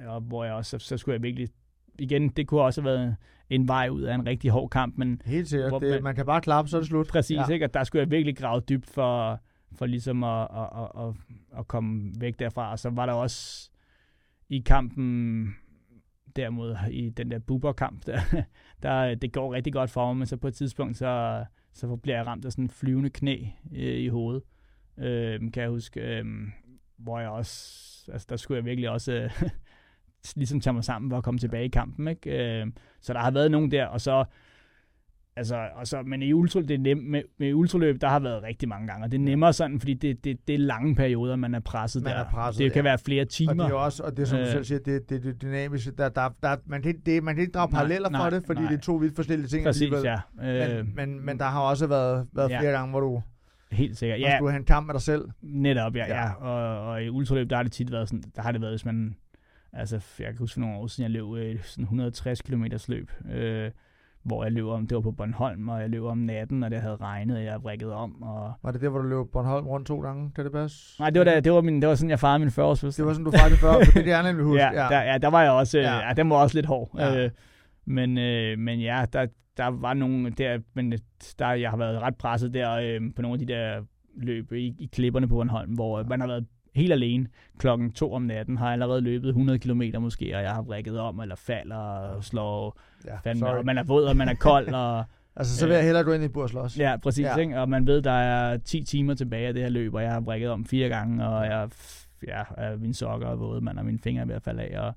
og hvor jeg også, så, så skulle jeg virkelig, igen, det kunne også have været en vej ud af en rigtig hård kamp, men...
Helt sikkert, hvor, det, man, man kan bare klappe, så er det slut.
Præcis, ja. ikke? Og der skulle jeg virkelig grave dybt for, for ligesom at, at, at, at, at komme væk derfra. Og så var der også i kampen derimod i den der buberkamp, der, <laughs> der, det går rigtig godt for mig, men så på et tidspunkt, så, så bliver jeg ramt af sådan en flyvende knæ øh, i hovedet, øh, kan jeg huske, øh, hvor jeg også, altså der skulle jeg virkelig også øh, <laughs> ligesom tage mig sammen for at komme tilbage i kampen, ikke? Øh, så der har været nogen der, og så Altså, og så, men i ultra, det er nem, med, med ultraløb, der har været rigtig mange gange, og det er nemmere sådan, fordi det, det, det er lange perioder, man er presset man der. Er presset, det kan ja. være flere timer. Og
det er også, og det som øh, du selv siger, det, det, det dynamiske, der, der, der, man, kan, det, man kan ikke drage paralleller nej, for det, fordi nej. det er to vidt forskellige ting.
Præcis, ja.
Øh, men, men, men der har også været, været ja. flere gange, hvor du...
Helt sikkert, ja.
du har en kamp med dig selv.
Netop, ja. ja. ja. Og, og i ultraløb, der har det tit været sådan, der har det været, hvis man... Altså, jeg kan huske for nogle år siden, jeg løb øh, sådan 160 km løb. Øh, hvor jeg løb om, det var på Bornholm, og jeg løb om natten, og det havde regnet, og jeg brækket om. Og...
Var det der, hvor du løb Bornholm rundt to gange? Kan det passe?
Nej, det var, der, det var, min, det var sådan, jeg farede min 40 års
Det var sådan, du farede 40 <laughs> for det er jeg nemlig huske.
ja, ja. Der, ja, der var jeg også, ja. ja den var også lidt hård. Ja. Øh, men, øh, men ja, der, der var nogle der, men der, jeg har været ret presset der øh, på nogle af de der løb i, i klipperne på Bornholm, hvor man har været helt alene klokken to om natten, har jeg allerede løbet 100 km måske, og jeg har brækket om, eller falder og slår, ja, fandme, og man er våd, og man er kold, og <laughs>
Altså, så vil jeg hellere gå ind i bur slås.
Ja, præcis. Ja. Ikke? Og man ved, der er 10 timer tilbage af det her løb, og jeg har brækket om fire gange, og jeg, ja, mine sokker er våde, man, og mine fingre ved at falde af. Og,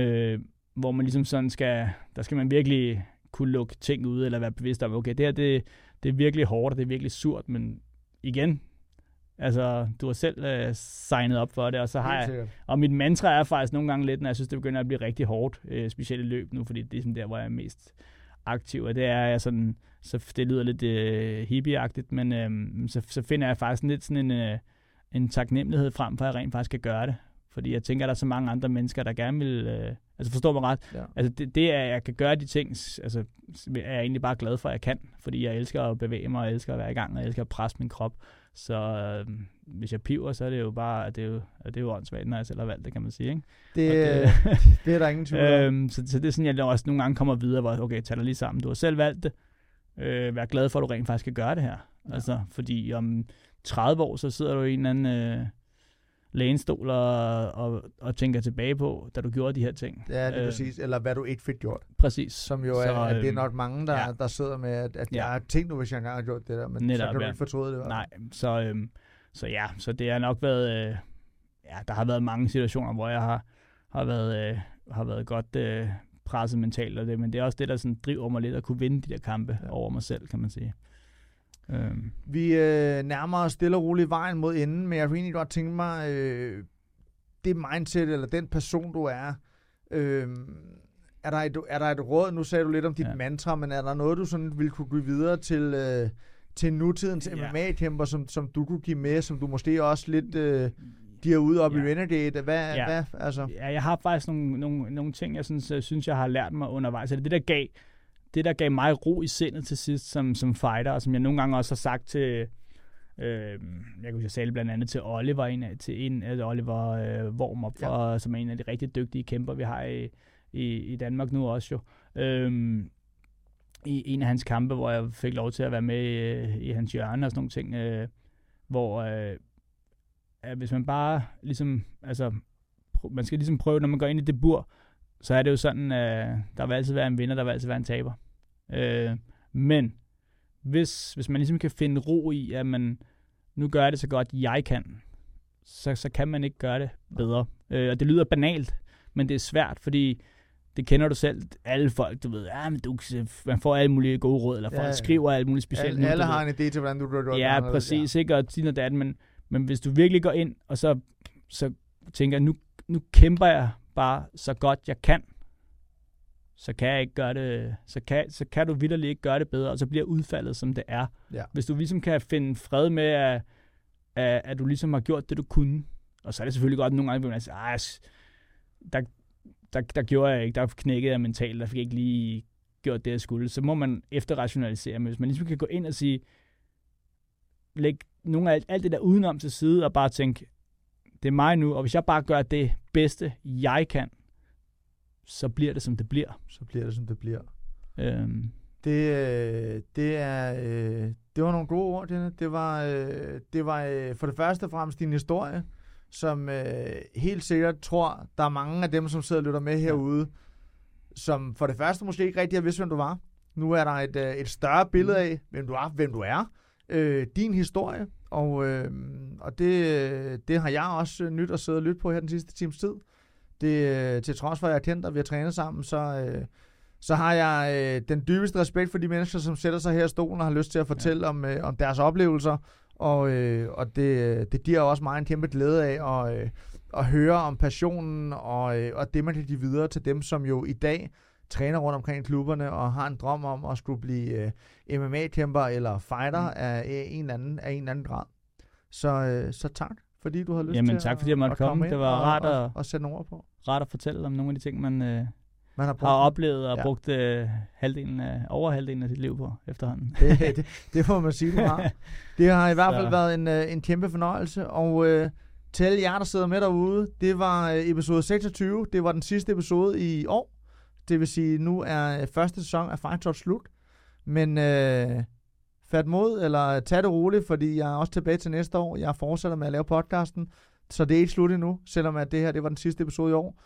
øh, hvor man ligesom sådan skal, der skal man virkelig kunne lukke ting ud, eller være bevidst om, okay, det her, det, det er virkelig hårdt, og det er virkelig surt, men igen, Altså, du har selv øh, signet op for det, og så har jeg... Og mit mantra er faktisk nogle gange lidt, når jeg synes, det begynder at blive rigtig hårdt, øh, specielt i løb nu, fordi det er sådan der, hvor jeg er mest aktiv, og det er jeg sådan, så det lyder lidt øh, hippieagtigt, men øh, så, så finder jeg faktisk lidt sådan en, øh, en taknemmelighed frem for, at jeg rent faktisk kan gøre det. Fordi jeg tænker, at der er så mange andre mennesker, der gerne vil... Øh, altså forstår mig ret. Ja. Altså det, det, at jeg kan gøre de ting, altså, er jeg egentlig bare glad for, at jeg kan. Fordi jeg elsker at bevæge mig, og elsker at være i gang, og jeg elsker at presse min krop. Så øh, hvis jeg piver, så er det jo bare, det er jo, det er jo åndssvagt, når jeg selv har valgt det, kan man sige. Ikke?
Det, det, <laughs> det er der ingen tvivl om.
Øhm, så, så det er sådan, jeg også nogle gange kommer videre, hvor okay, tag dig lige sammen. Du har selv valgt det. Øh, vær glad for, at du rent faktisk kan gøre det her. Ja. Altså, fordi om 30 år, så sidder du i en anden øh, lænestol og, og, og tænker tilbage på, da du gjorde de her ting.
Ja, det er øh, præcis. Eller hvad du ikke fik gjort.
Præcis.
Som jo er, så, at det er øhm, nok mange, der, ja. der sidder med, at, at ja. jeg har tænkt nu, hvis jeg engang har gjort det der, men Netop, så kan du ja. ikke fortryde det.
Nej, så, øhm, så ja, så det har nok været, øh, ja, der har været mange situationer, hvor jeg har, har været, øh, har været godt øh, presset mentalt, og det, men det er også det, der sådan driver mig lidt at kunne vinde de der kampe ja. over mig selv, kan man sige.
Øhm. Vi øh, nærmer os stille og roligt vejen mod enden, men jeg kunne egentlig godt tænke mig, øh, det mindset, eller den person, du er, øh, er, der et, er der et råd, nu sagde du lidt om dit ja. mantra, men er der noget, du sådan vil kunne give videre til, øh, til nutidens ja. MMA-kæmper, som, som du kunne give med, som du måske også lidt... Øh, de er ude op ja. i Renegade. Hvad, ja. hvad, altså?
Ja, jeg har faktisk nogle, nogle, nogle ting, jeg synes, jeg synes, jeg har lært mig undervejs. Det, det der gav det, der gav mig ro i sindet til sidst som, som fighter, og som jeg nogle gange også har sagt til, øh, jeg kunne sige blandt andet til Oliver, en af, til en af Oliver øh, Wormup, ja. som er en af de rigtig dygtige kæmper, vi har i, i, i Danmark nu også jo. Øh, i en af hans kampe, hvor jeg fik lov til at være med i, i hans hjørne og sådan nogle ting, øh, hvor øh, at hvis man bare ligesom, altså, man skal ligesom prøve, når man går ind i det bur, så er det jo sådan, øh, der vil altid være en vinder, der vil altid være en taber. Øh, men hvis, hvis man ligesom kan finde ro i, at man nu gør det så godt, jeg kan, så, så kan man ikke gøre det bedre. Øh, og det lyder banalt, men det er svært, fordi det kender du selv. Alle folk, du ved, ja, men du, man får alle mulige gode råd, eller folk ja, skriver alt muligt specielt.
Alle, nu, alle har en idé til, hvordan du gør det.
Ja, præcis, ja. ikke? Og sådan det, men, men hvis du virkelig går ind, og så, så tænker, nu, nu kæmper jeg bare så godt jeg kan, så kan jeg ikke gøre det, så kan, så kan du vidderligt ikke gøre det bedre, og så bliver udfaldet, som det er.
Ja.
Hvis du ligesom kan finde fred med, at, at, at du ligesom har gjort det, du kunne, og så er det selvfølgelig godt nogle gange, hvor man siger, der, der, der gjorde jeg ikke, der knækkede jeg mentalt, der fik jeg ikke lige gjort det, jeg skulle. Så må man efterrationalisere, men hvis man ligesom kan gå ind og sige, læg nogle af alt, alt det der udenom til side, og bare tænke, det er mig nu, og hvis jeg bare gør det bedste, jeg kan, så bliver det, som det bliver.
Så bliver det, som det bliver.
Øhm,
Det, øh, det, er, øh, det var nogle gode ord, Denne. Det var, øh, det var for det første og fremmest din historie, som helt sikkert tror, der er mange af dem, som sidder og lytter med herude, som for det første måske ikke rigtig har vidst, hvem du var. Nu er der et, et større billede af, hvem du er, hvem du er. Øh, din historie, og, øh, og det, det har jeg også nyt at sidde og lytte på her den sidste times tid. Det, øh, til trods for, at jeg kendt og vi har trænet sammen, så, øh, så har jeg øh, den dybeste respekt for de mennesker, som sætter sig her i stolen og har lyst til at fortælle ja. om, øh, om deres oplevelser. Og, øh, og det, det giver også mig en kæmpe glæde af at, øh, at høre om passionen og, øh, og det, man kan give videre til dem, som jo i dag træner rundt omkring klubberne og har en drøm om at skulle blive øh, MMA-kæmper eller fighter mm. af, en eller anden, af en eller anden grad. Så, øh, så tak, fordi du har lyst
Jamen,
til
tak,
at,
fordi jeg måtte
at komme.
komme. Det var
og,
rart
og,
at-
og sætte nogle ord på.
rart at fortælle om nogle af de ting, man øh,
Man har,
har oplevet og
Ja.
brugt øh, halvdelen af, over halvdelen af sit liv på efterhånden. <laughs>
det, det, det må man sige, du har. <laughs> Det har i hvert fald
Så-
været en, øh, en kæmpe fornøjelse, og øh, til jer, der sidder med derude, det var øh, episode 26, det var den sidste episode i år. Det vil sige, nu er øh, første sæson af Fight slut. Men øh, fat mod, eller tag det roligt, fordi jeg er også tilbage til næste år. Jeg fortsætter med at lave podcasten, så det er ikke slut endnu, selvom at det her det var den sidste episode i år.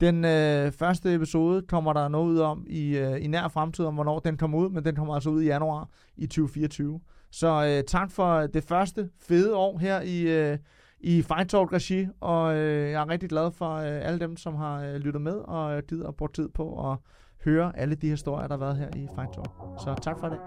Den øh, første episode kommer der noget ud om i, øh, i nær fremtid, om hvornår den kommer ud, men den kommer altså ud i januar i 2024. Så øh, tak for øh, det første fede år her i, øh, i Fight Talk regi, og øh, jeg er rigtig glad for øh, alle dem, som har øh, lyttet med og øh, givet og brugt tid på at høre alle de historier, der har været her i Fight Talk. Så tak for det.